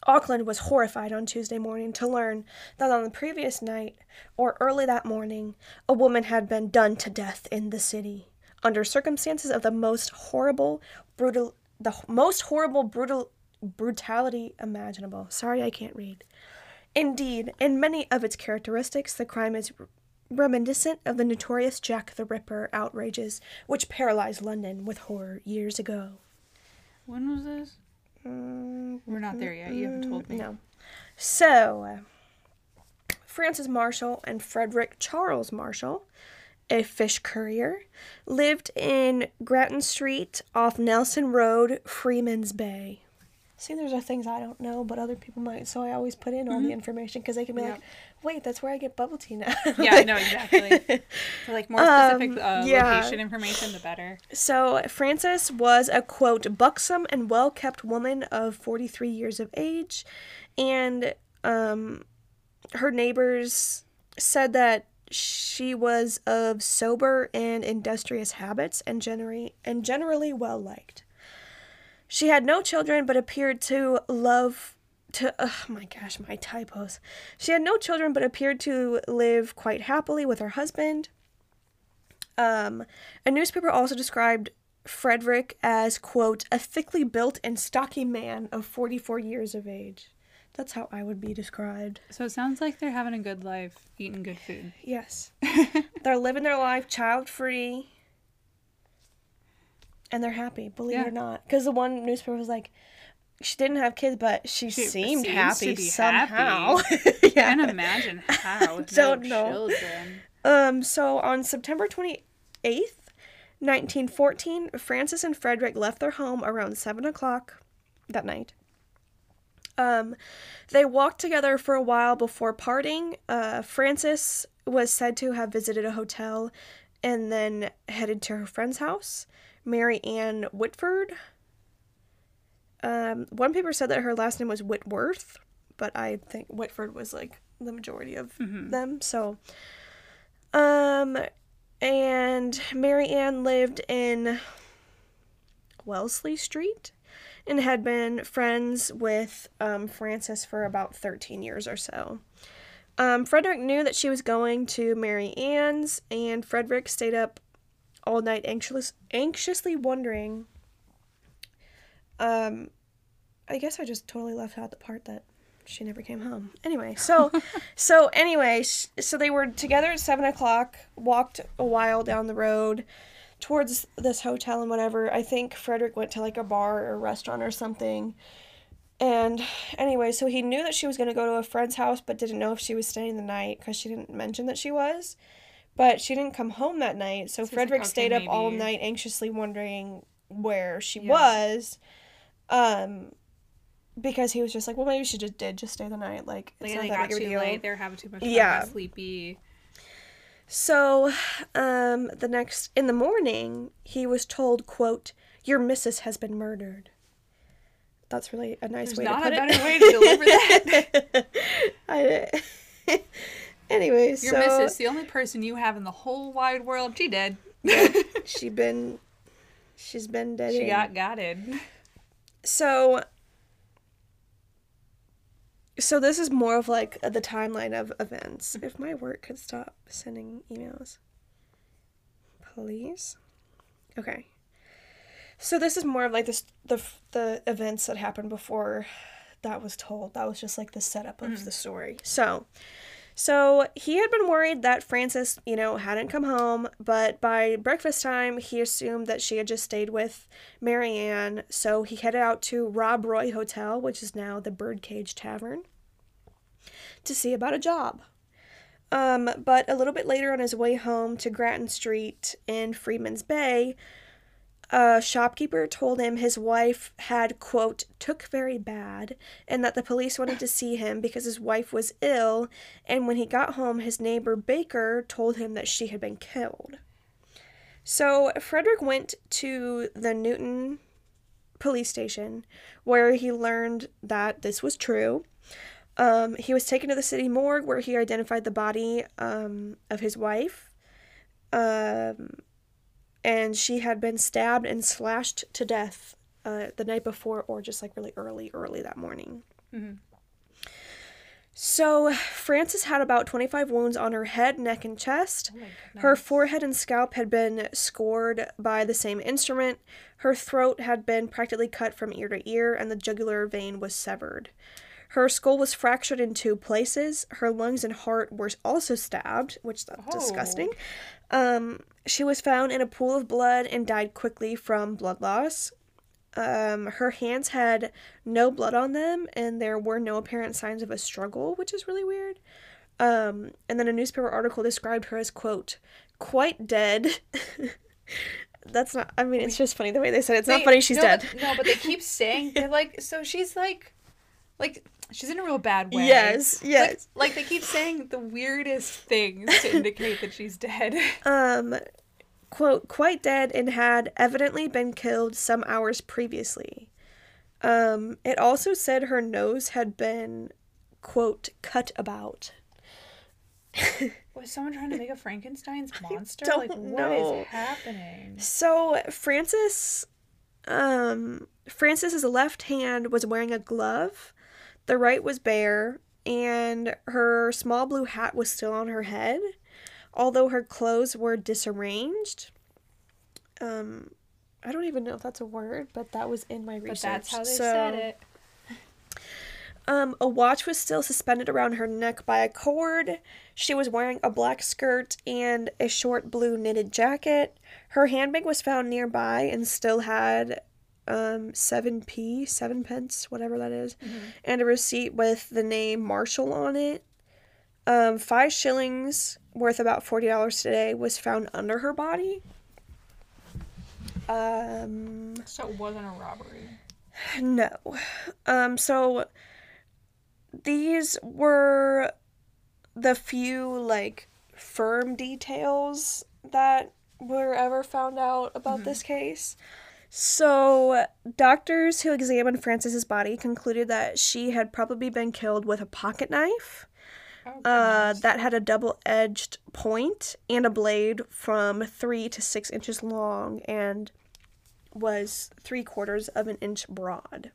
Auckland was horrified on Tuesday morning to learn that on the previous night, or early that morning, a woman had been done to death in the city under circumstances of the most horrible, brutal, the most horrible, brutal, brutality imaginable. Sorry, I can't read. Indeed, in many of its characteristics, the crime is reminiscent of the notorious Jack the Ripper outrages which paralyzed London with horror years ago. When was this? We're not there yet. You haven't told me. no. So, uh, Frances Marshall and Frederick Charles Marshall, a fish courier, lived in Grattan Street off Nelson Road, Freeman's Bay. See, there's are things I don't know, but other people might, so I always put in all the information because they can be Yep. like, wait, that's where I get bubble tea now. Yeah, no, exactly. For like more specific Um, uh, yeah. location information, the better. So, Frances was a quote, buxom and well kept woman of 43 years of age, and um, her neighbors said that she was of sober and industrious habits and, generally, and generally well liked. She had no children but appeared to love to oh my gosh, my typos. She had no children but appeared to live quite happily with her husband. Um, a newspaper also described Frederick as, quote, a thickly built and stocky man of 44 years of age. That's how I would be described. So it sounds like they're having a good life, eating good food. Yes. they're living their life child free. And they're happy, believe it or not. Because the one newspaper was like, she didn't have kids, but she, She seemed seems to happy somehow. Can't imagine how. Don't no know. Children. Um, so on September 28th, 1914, Frances and Frederick left their home around 7 o'clock that night. Um, they walked together for a while before parting. Uh, Frances was said to have visited a hotel and then headed to her friend's house, Mary Ann Whitford. Um, one paper said that her last name was Whitworth, but I think Whitford was like the majority of them. So, um, and Mary Ann lived in Wellesley Street and had been friends with um, Frances for about 13 years or so. Um, Frederick knew that she was going to Mary Ann's, and Frederick stayed up all night anxious, anxiously wondering. Um, I guess I just totally left out the part that she never came home. Anyway, so, so anyway, so they were together at seven o'clock. Walked a while down the road towards this hotel and whatever. I think Frederick went to like a bar or restaurant or something. And anyway, so he knew that she was going to go to a friend's house, but didn't know if she was staying the night because she didn't mention that she was. But she didn't come home that night, so like, Frederick "Okay, stayed up all night anxiously wondering where she Yeah. was. Um, because he was just like, well, maybe she just did just stay the night. Like, it's Like, not that big of a deal. late. They were having too much fun. Yeah. got sleepy. So, um, the next in the morning, he was told, "quote Your missus has been murdered." That's really a nice There's way not to a put better way to deliver that. I, anyway, Your so missus, the only person you have in the whole wide world, she did. she been, she's been dead. she got gotted. so. So this is more of like the timeline of events. If my work could stop sending emails, please. Okay. So this is more of like this the the events that happened before that was told. That was just like the setup of hmm. the story. So, so he had been worried that Frances, you know, hadn't come home, but by breakfast time, he assumed that she had just stayed with Mary Ann. So he headed out to Rob Roy Hotel, which is now the Birdcage Tavern, to see about a job. Um, but a little bit later on his way home to Grattan Street in Freeman's Bay, a shopkeeper told him his wife had, quote, took very bad, and that the police wanted to see him because his wife was ill, and when he got home, his neighbor Baker told him that she had been killed. So Frederick went to the Newton police station where he learned that this was true. Um, he was taken to the city morgue where he identified the body um, of his wife. Um, and she had been stabbed and slashed to death uh, the night before, or just like really early, early that morning. Mhm. So, Frances had about 25 wounds on her head, neck, and chest. Oh Her forehead and scalp had been scored by the same instrument. Her throat had been practically cut from ear to ear, and the jugular vein was severed. Her skull was fractured in two places. Her lungs and heart were also stabbed, which that's Oh. disgusting. Um, she was found in a pool of blood and died quickly from blood loss. Um, her hands had no blood on them, and there were no apparent signs of a struggle, which is really weird. Um, and then a newspaper article described her as, quote, quite dead. That's not, I mean, it's just funny the way they said it. It's not funny she's no, dead. but- No, but they keep saying they're like, so she's like, like she's in a real bad way. Yes, yes. Like, they keep saying the weirdest things to indicate that she's dead. Um, quote, quite dead and had evidently been killed some hours previously. Um, it also said her nose had been, quote, cut about. Was someone trying to make a Frankenstein's monster? don't like what is know. happening? So Frances um, Frances's left hand was wearing a glove, the right was bare, and her small blue hat was still on her head, although her clothes were disarranged. Um, I don't even know if that's a word, but that was in my research. But that's how they So, said it. Um, a watch was still suspended around her neck by a cord. She was wearing a black skirt and a short blue knitted jacket. Her handbag was found nearby and still had um 7p, 7 pence, whatever that is, and a receipt with the name Marshall on it. Um, five shillings, worth about $40 today, was found under her body. Um, So it wasn't a robbery. no. Um, so these were the few like firm details that were ever found out about this case. So, doctors who examined Frances's body concluded that she had probably been killed with a pocket knife Oh, uh, that had a double edged point and a blade from three to six inches long and was three quarters of an inch broad.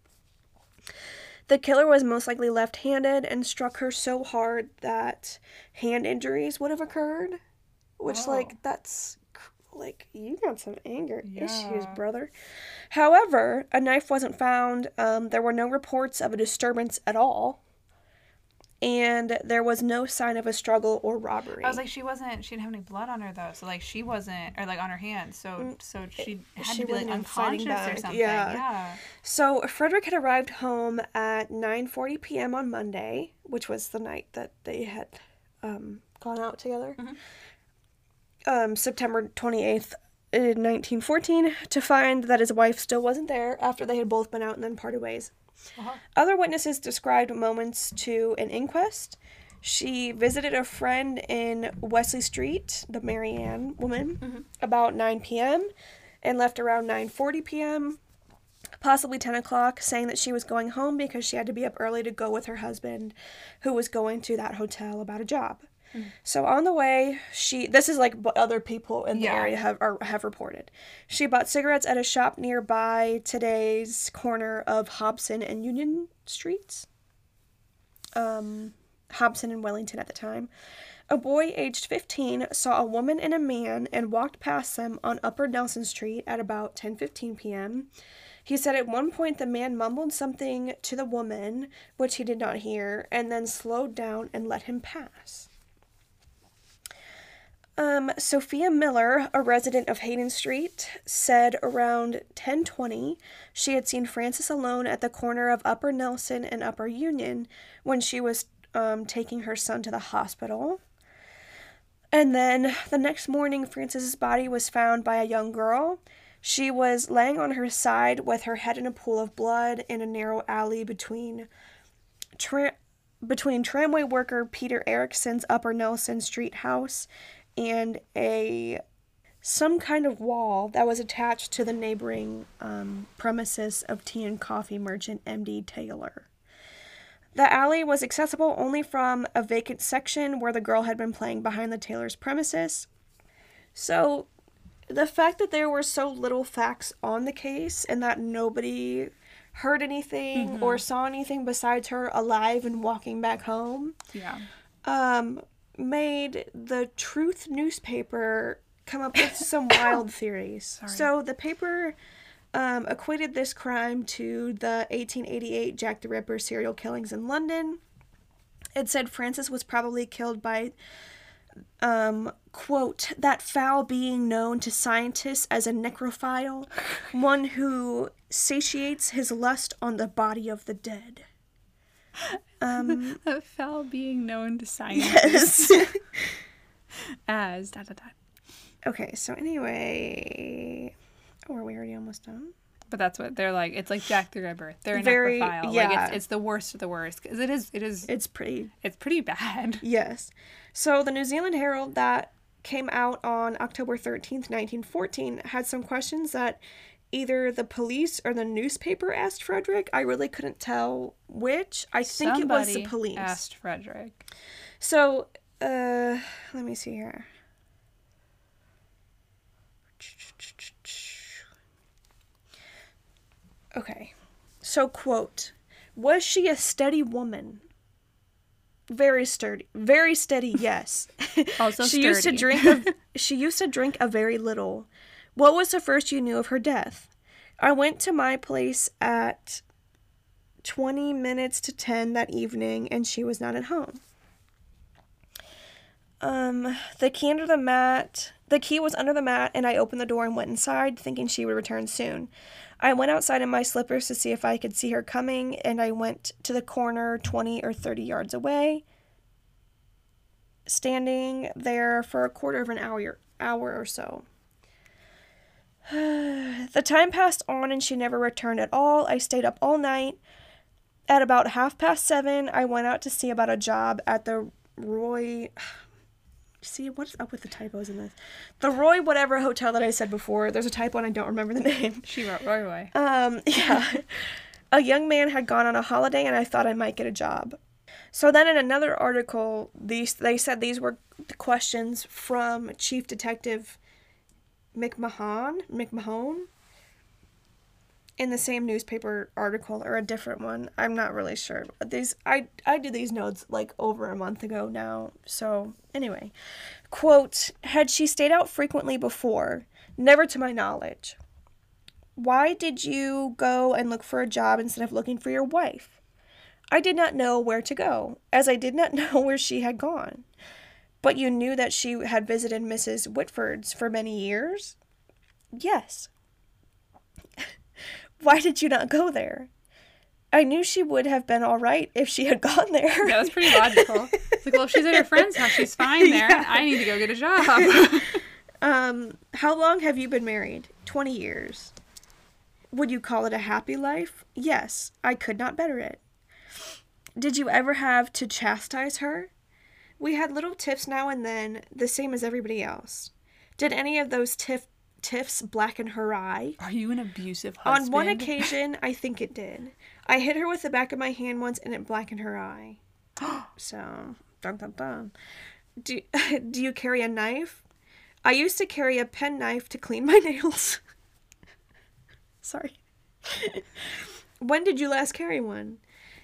The killer was most likely left handed and struck her so hard that hand injuries would have occurred. Which, Oh. like, that's like, you got some anger issues, brother. However, a knife wasn't found. Um, there were no reports of a disturbance at all and there was no sign of a struggle or robbery. I was like, she wasn't. She didn't have any blood on her though, so like she wasn't, or like on her hands. So so she had Mm, she to be like wasn't even fighting unconscious or something. yeah. Yeah. so Frederick had arrived home at 9:40 p.m. on Monday, which was the night that they had um, gone out together. Um, September 28th, in 1914, to find that his wife still wasn't there after they had both been out and then parted ways. Uh-huh. Other witnesses described moments to an inquest. She visited a friend in Wesley Street, the Mary Ann woman, about 9 p.m. and left around 9:40 p.m., possibly 10 o'clock, saying that she was going home because she had to be up early to go with her husband, who was going to that hotel about a job. So on the way, she this is like what other people in the Yeah. area have are, have reported. She bought cigarettes at a shop nearby today's corner of Hobson and Union Streets. Um, Hobson and Wellington at the time. A boy aged 15 saw a woman and a man and walked past them on Upper Nelson Street at about 10:15 p.m. He said at one point the man mumbled something to the woman, which he did not hear, and then slowed down and let him pass. Um, Sophia Miller, a resident of Hayden Street, said around 10:20 she had seen Frances alone at the corner of Upper Nelson and Upper Union when she was um, taking her son to the hospital. And then the next morning, Frances's body was found by a young girl. She was laying on her side with her head in a pool of blood in a narrow alley between tra- between tramway worker Peter Erickson's Upper Nelson Street house and a some kind of wall that was attached to the neighboring um, premises of tea and coffee merchant M.D. Taylor. The alley was accessible only from a vacant section where the girl had been playing behind the Taylor's premises. So, the fact that there were so little facts on the case and that nobody heard anything or saw anything besides her alive and walking back home Yeah. um, made the Truth newspaper come up with some wild theories. So the paper um, equated this crime to the 1888 Jack the Ripper serial killings in London. It said Frances was probably killed by, um, quote, that foul being known to scientists as a necrophile, one who satiates his lust on the body of the dead. Um, A foul being known to scientists yes. as da da da. Okay, so anyway, oh, are we already almost done? But that's what they're like. It's like Jack the Ripper. They're Very- necrophile. Like yeah. it's, it's the worst of the worst because it is it is It's pretty, it's pretty bad. yes. So the New Zealand Herald that came out on October 13th, 1914, had some questions that either the police or the newspaper asked Frederick. I really couldn't tell which. I think it was the police. asked Frederick. So, uh, let me see here. Okay. So, quote, was she a steady woman? Very sturdy. Very steady, yes. Also she used to drink a, she used to drink a very little. What was the first you knew of her death? I went to my place at 20 minutes to 10 that evening and she was not at home. Um, the key under the mat, the key was under the mat and I opened the door and went inside thinking she would return soon. I went outside in my slippers to see if I could see her coming and I went to the corner 20 or 30 yards away. Standing there for a quarter of an hour hour or so. the time passed on and she never returned at all. I stayed up all night. At about half past seven, I went out to see about a job at the Roy. See, what's up with the typos in this? The Roy whatever hotel that I said before. There's a typo and I don't remember the name. She wrote Roy Roy. Um, yeah. a young man had gone on a holiday and I thought I might get a job. So then in another article, these they said these were the questions from Chief Detective McMahon, McMahon in the same newspaper article or a different one. I'm not really sure. These I I did these notes like over a month ago now. So anyway, quote, had she stayed out frequently before? Never to my knowledge. Why did you go and look for a job instead of looking for your wife? I did not know where to go, as I did not know where she had gone. But you knew that she had visited Mrs. Whitford's for many years? Yes. Why did you not go there? I knew she would have been all right if she had gone there. That was pretty logical. It's like, well, if she's at her friend's house, she's fine there. Yeah. I need to go get a job. Um, how long have you been married? 20 years. Would you call it a happy life? Yes, I could not better it. Did you ever have to chastise her? We had little tiffs now and then, the same as everybody else. Did any of those tiff tiffs blacken her eye? Are you an abusive husband? On one occasion, I think it did. I hit her with the back of my hand once and it blackened her eye. so, dun dun dun. Do, do you carry a knife? I used to carry a pen knife to clean my nails. Sorry. when did you last carry one?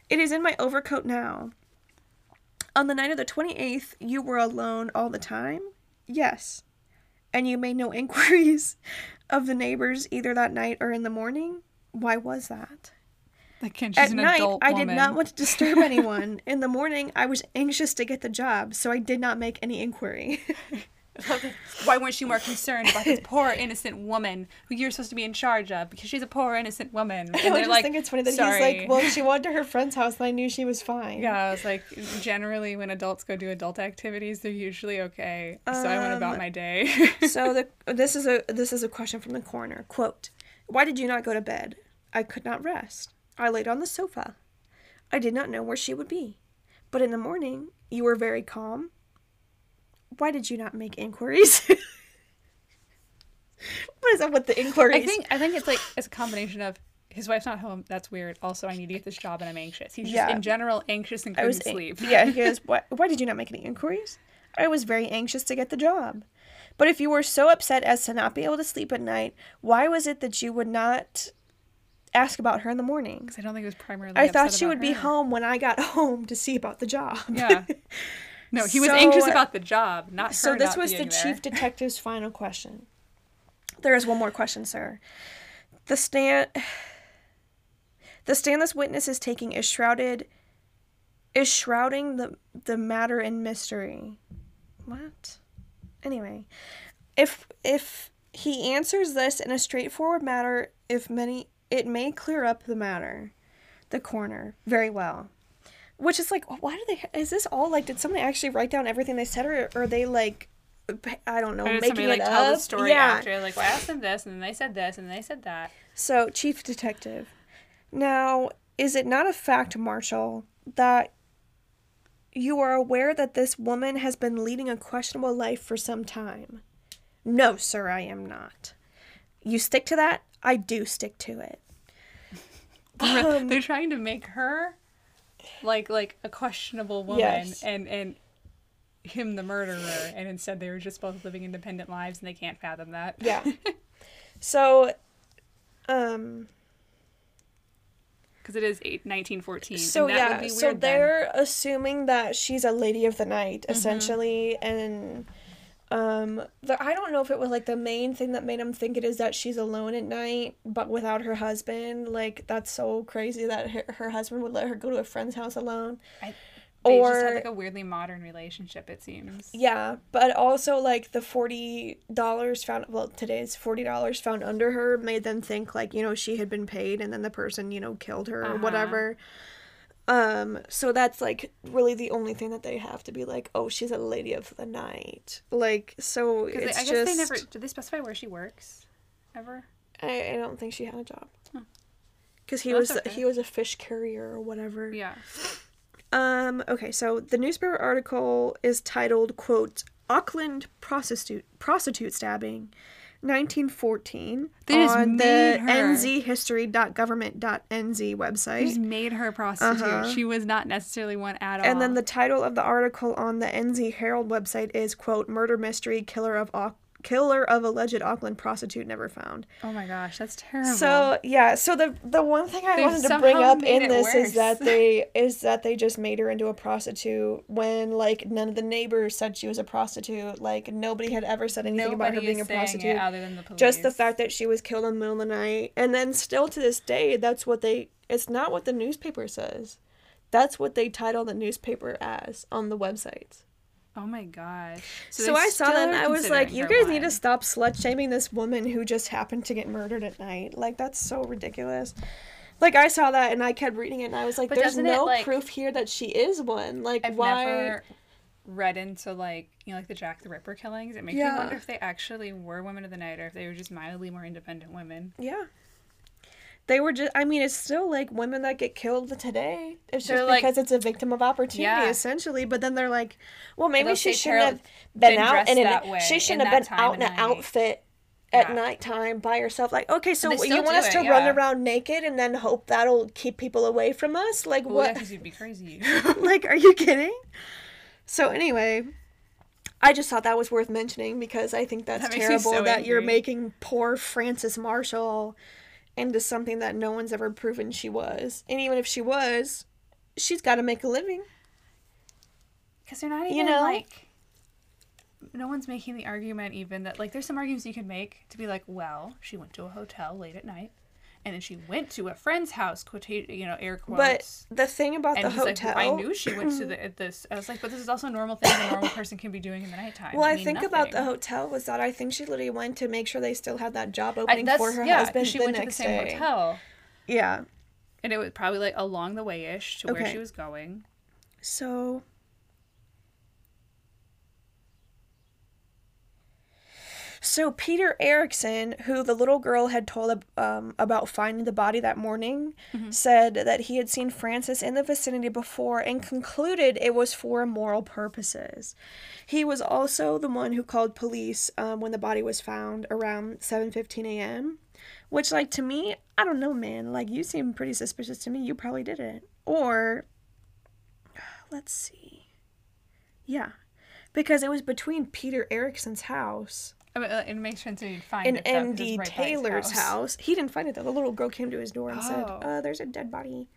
It is in my overcoat now. On the night of the 28th, you were alone all the time? Yes. And you made no inquiries of the neighbors either that night or in the morning? Why was that? Again, At an night, I did not want to disturb anyone. in the morning, I was anxious to get the job, so I did not make any inquiry. Why weren't you more concerned about this poor innocent woman who you're supposed to be in charge of because she's a poor innocent woman? And I they're just like, think it's funny that Sorry. he's like, well, she went to her friend's house and I knew she was fine. Yeah, I was like, generally when adults go do adult activities, they're usually okay. So I went about Um, my day. so the this is a this is a question from the coroner. Quote: Why did you not go to bed? I could not rest. I laid on the sofa. I did not know where she would be. But in the morning, you were very calm. Why did you not make inquiries? what is up with the inquiries? I think I think it's like it's a combination of his wife's not home. That's weird. Also, I need to get this job and I'm anxious. He's just Yeah. in general anxious and I couldn't was an- sleep. yeah, he goes, why, why did you not make any inquiries? I was very anxious to get the job. But if you were so upset as to not be able to sleep at night, why was it that you would not ask about her in the morning? Because I don't think it was primarily. I thought she would be home when I got home to see about the job. Yeah. No, he was So- anxious about the job, not her. so this not was the there. chief detective's final question. There is one more question, sir. The stand the stand this witness is taking is shrouded is shrouding the the matter in mystery. What? Anyway, if if he answers this in a straightforward manner, if many it may clear up the matter. The coroner very well. Which is like, why do they? Is this all like? Did somebody actually write down everything they said, or, or are they like, I don't know, making somebody like it tell the story yeah. after? Like, well, I asked them this, and then they said this, and then they said that. So, chief detective, now is it not a fact, Marshall, that you are aware that this woman has been leading a questionable life for some time? No, sir, I am not. You stick to that. I do stick to it. Um, They're trying to make her like like a questionable woman, Yes. and and him the murderer, and instead they were just both living independent lives, and they can't fathom that. Yeah. so, um. because it is eight, 1914. So that yeah, would be so then. they're assuming that she's a lady of the night Mm-hmm. essentially, and um, the, I don't know if it was like the main thing that made them think it is that she's alone at night, but without her husband. Like that's so crazy that her, her husband would let her go to a friend's house alone. I- They just or- had like a weirdly modern relationship. It seems. Yeah, but also like the forty dollars found well today's forty dollars found under her made them think like you know she had been paid and then the person you know killed her or Uh-huh. whatever. Um, so that's like really the only thing that they have to be like, oh, she's a lady of the night. Like, so it's I guess just they never did they specify where she works. ever? I, I don't think she had a job. Huh. Because he Well, was okay. he was a fish carrier or whatever. Yeah. Um. Okay. So the newspaper article is titled "quote Auckland prostitute prostitute stabbing, 1914" They just on the her. nzhistory.government.nz They just website. made her a prostitute. Uh-huh. She was not necessarily one at all. And then the title of the article on the NZ Herald website is "quote Murder mystery killer of killer of alleged Auckland prostitute never found." Oh my gosh, that's terrible. So yeah, so the the one thing I They've wanted to bring up in this is that they is that they just made her into a prostitute when like none of the neighbors said she was a prostitute. Like nobody had ever said anything about her being a prostitute. it other than the police. Just the fact that she was killed in the middle of the night, and then still to this day, that's what they. It's not what the newspaper says. That's what they title the newspaper as on the websites. Oh my gosh. So, they I saw that and I was like, you guys need to stop slut shaming this woman who just happened to get murdered at night. Like, that's so ridiculous. Like, I saw that and I kept reading it and I was like, But there's doesn't it, no like- proof here that she is one. Like, I've why? never read into like you know like the Jack the Ripper killings. It makes Yeah. me wonder if they actually were women of the night or if they were just mildly more independent women. Yeah. They were just, I mean, it's still like women that get killed today. It's They're just like- because it's a victim of opportunity, Yeah. essentially. But then they're like, well, maybe she shouldn't have been, been out in an, way she shouldn't have been out in an outfit at Yeah. nighttime by herself. Like, okay, so you want us it, to run around naked and then hope that'll keep people away from us? Like, Well, what? because you'd be crazy. like, are you kidding? So anyway, I just thought that was worth mentioning because I think that's That terrible so that you're making poor Frances Marshall into something that no one's ever proven she was. And even if she was, she's got to make a living. Because they're not even You know? like. No one's making the argument even that like there's some arguments you could make to be like, well, she went to a hotel late at night, and then she went to a friend's house, quote you know air quotes. But the thing about and the hotel, like, I knew she went to the this. I was like, but this is also a normal thing a normal person can be doing in the nighttime. well, I mean think about the hotel was that I think she literally went to make sure they still had that job opening that's- for her yeah, husband she the went to the next same day. hotel, Yeah. and it was probably like along the way ish to where she was going. So So Peter Erickson, who the little girl had told um, about finding the body that morning, said that he had seen Frances in the vicinity before and concluded it was for immoral purposes. He was also the one who called police um, when the body was found around 7:15 a.m. Which, like to me, I don't know, man. Like you seem pretty suspicious to me. You probably did it, or let's see. Yeah. Because it was between Peter Erickson's house it makes sense that you'd find and it, In N.D. right Taylor's house. He didn't find it though. The little girl came to his door and said, Oh. uh, there's a dead body.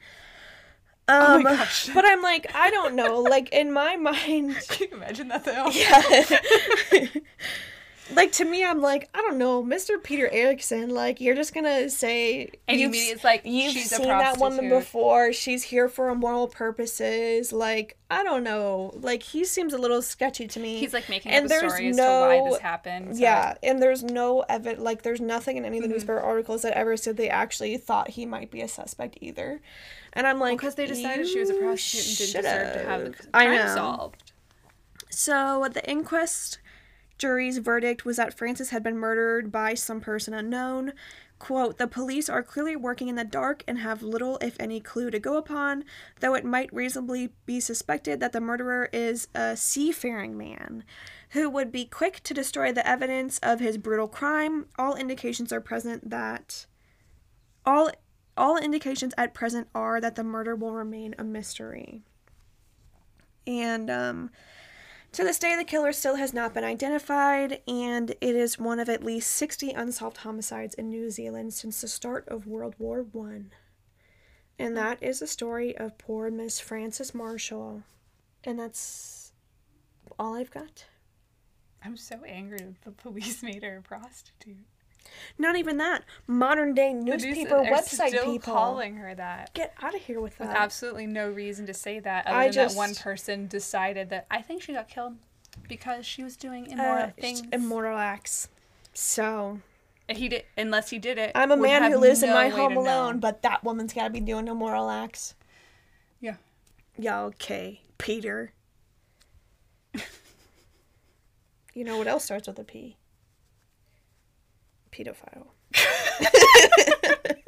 Oh Um, my gosh. but I'm like, I don't know. Like, in my mind, Can you imagine that though? yeah. like, to me, I'm like, I don't know. Mr. Peter Erickson, like, you're just gonna say, And you've, immediately it's like you've she's a seen that woman before. She's here for immoral purposes. Like, I don't know. Like, he seems a little sketchy to me. He's like making And up a there's as to why this happened. so- Yeah, and there's no evidence, like, there's nothing in any of Mm-hmm. the newspaper articles that ever said they actually thought he might be a suspect either. And I'm like, because they decided she was a prostitute and didn't deserve to have the should've." c- I crime know. solved. So the inquest jury's verdict was that Frances had been murdered by some person unknown. Quote, the police are clearly working in the dark and have little, if any, clue to go upon, though it might reasonably be suspected that the murderer is a seafaring man who would be quick to destroy the evidence of his brutal crime. All indications are present that all all indications at present are that the murder will remain a mystery. And um to this day, the killer still has not been identified, and it is one of at least 60 unsolved homicides in New Zealand since the start of World War One. And hmm. that is the story of poor Miss Frances Marshall. And that's all I've got. I'm so angry that the police made her a prostitute. Not even that. Modern day newspaper are website still people. calling her that. Get out of here with that. With absolutely no reason to say that other I than just- that one person decided that I think she got killed because she was doing immoral Uh, things. immoral acts. So And he did unless he did it. I'm a man who lives in my home know. alone, but that woman's got to be doing immoral acts. Yeah. Yeah, okay, Peter. you know what else starts with a P? Pedophile.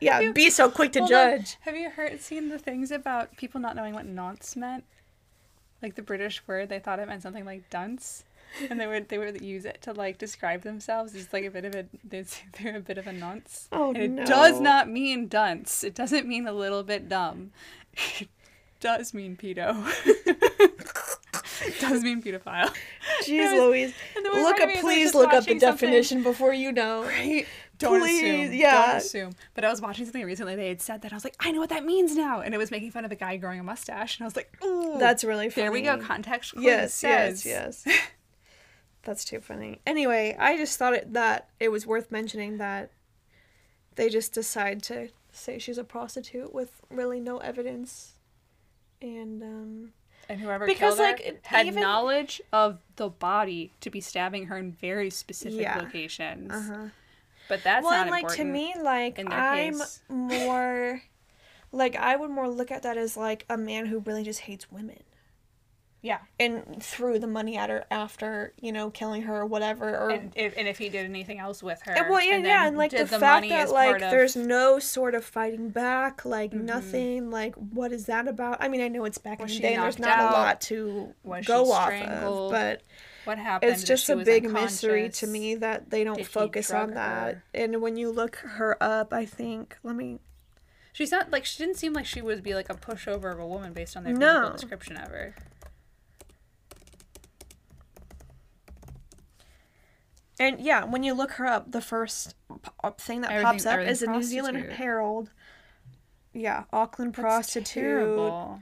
yeah, you- be so quick to Hold on. judge. Have you heard seen the things about people not knowing what nonce meant? Like the British word, they thought it meant something like dunce. And they would they would use it to like describe themselves as like a bit of a they're a bit of a nonce. Oh, and it no. does not mean dunce. It doesn't mean a little bit dumb. It does mean pedo. does mean pedophile. Jeez was- Louise. and there was Look up me as I was please look up the watching something- definition before you know. Right? Don't Please, assume. yeah. Don't assume. But I was watching something recently. They had said that. I was like, I know what that means now. And it was making fun of a guy growing a mustache. And I was like, ooh. That's really funny. there we go. Context Yes, says. yes, yes. That's too funny. Anyway, I just thought it, that it was worth mentioning that they just decide to say she's a prostitute with really no evidence. And um And whoever Because, like, had even- knowledge of the body to be stabbing her in very specific Yeah. locations. uh-huh. But that's well, not and like to me, like I'm case. more, like I would more look at that as like a man who really just hates women yeah. and threw the money at her after you know killing her or whatever. Or And if, and if he did anything else with her. and, well, yeah, and yeah, and like did the, fact that like of- Mm-hmm. there's no sort of fighting back, like nothing. Like what is that about? I mean, I know it's back Was in the day, and there's not out? a lot to Was go off of, but. what happened. it's just a big mystery to me that they don't Did focus on that. her? And when you look her up, I think let me She's not like she didn't seem like she would be like a pushover of a woman based on their No. description of her. And yeah, when you look her up, the first p- uh, thing that Everything- pops up is a New Zealand. Herald. Yeah, Auckland That's prostitute. terrible.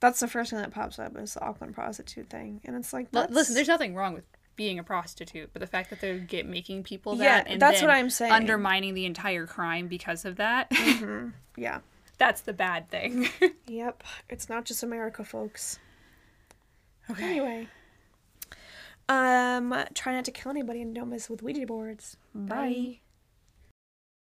That's the first thing that pops up is the Auckland prostitute thing, and it's like L- Listen, there's nothing wrong with being a prostitute, but the fact that they're get making people that Yeah, and that's then what I'm saying. undermining the entire crime because of that. Mm-hmm, yeah. that's the bad thing. Yep, it's not just America, folks. okay. Anyway, um, try not to kill anybody and don't mess with Ouija boards. Bye. Bye.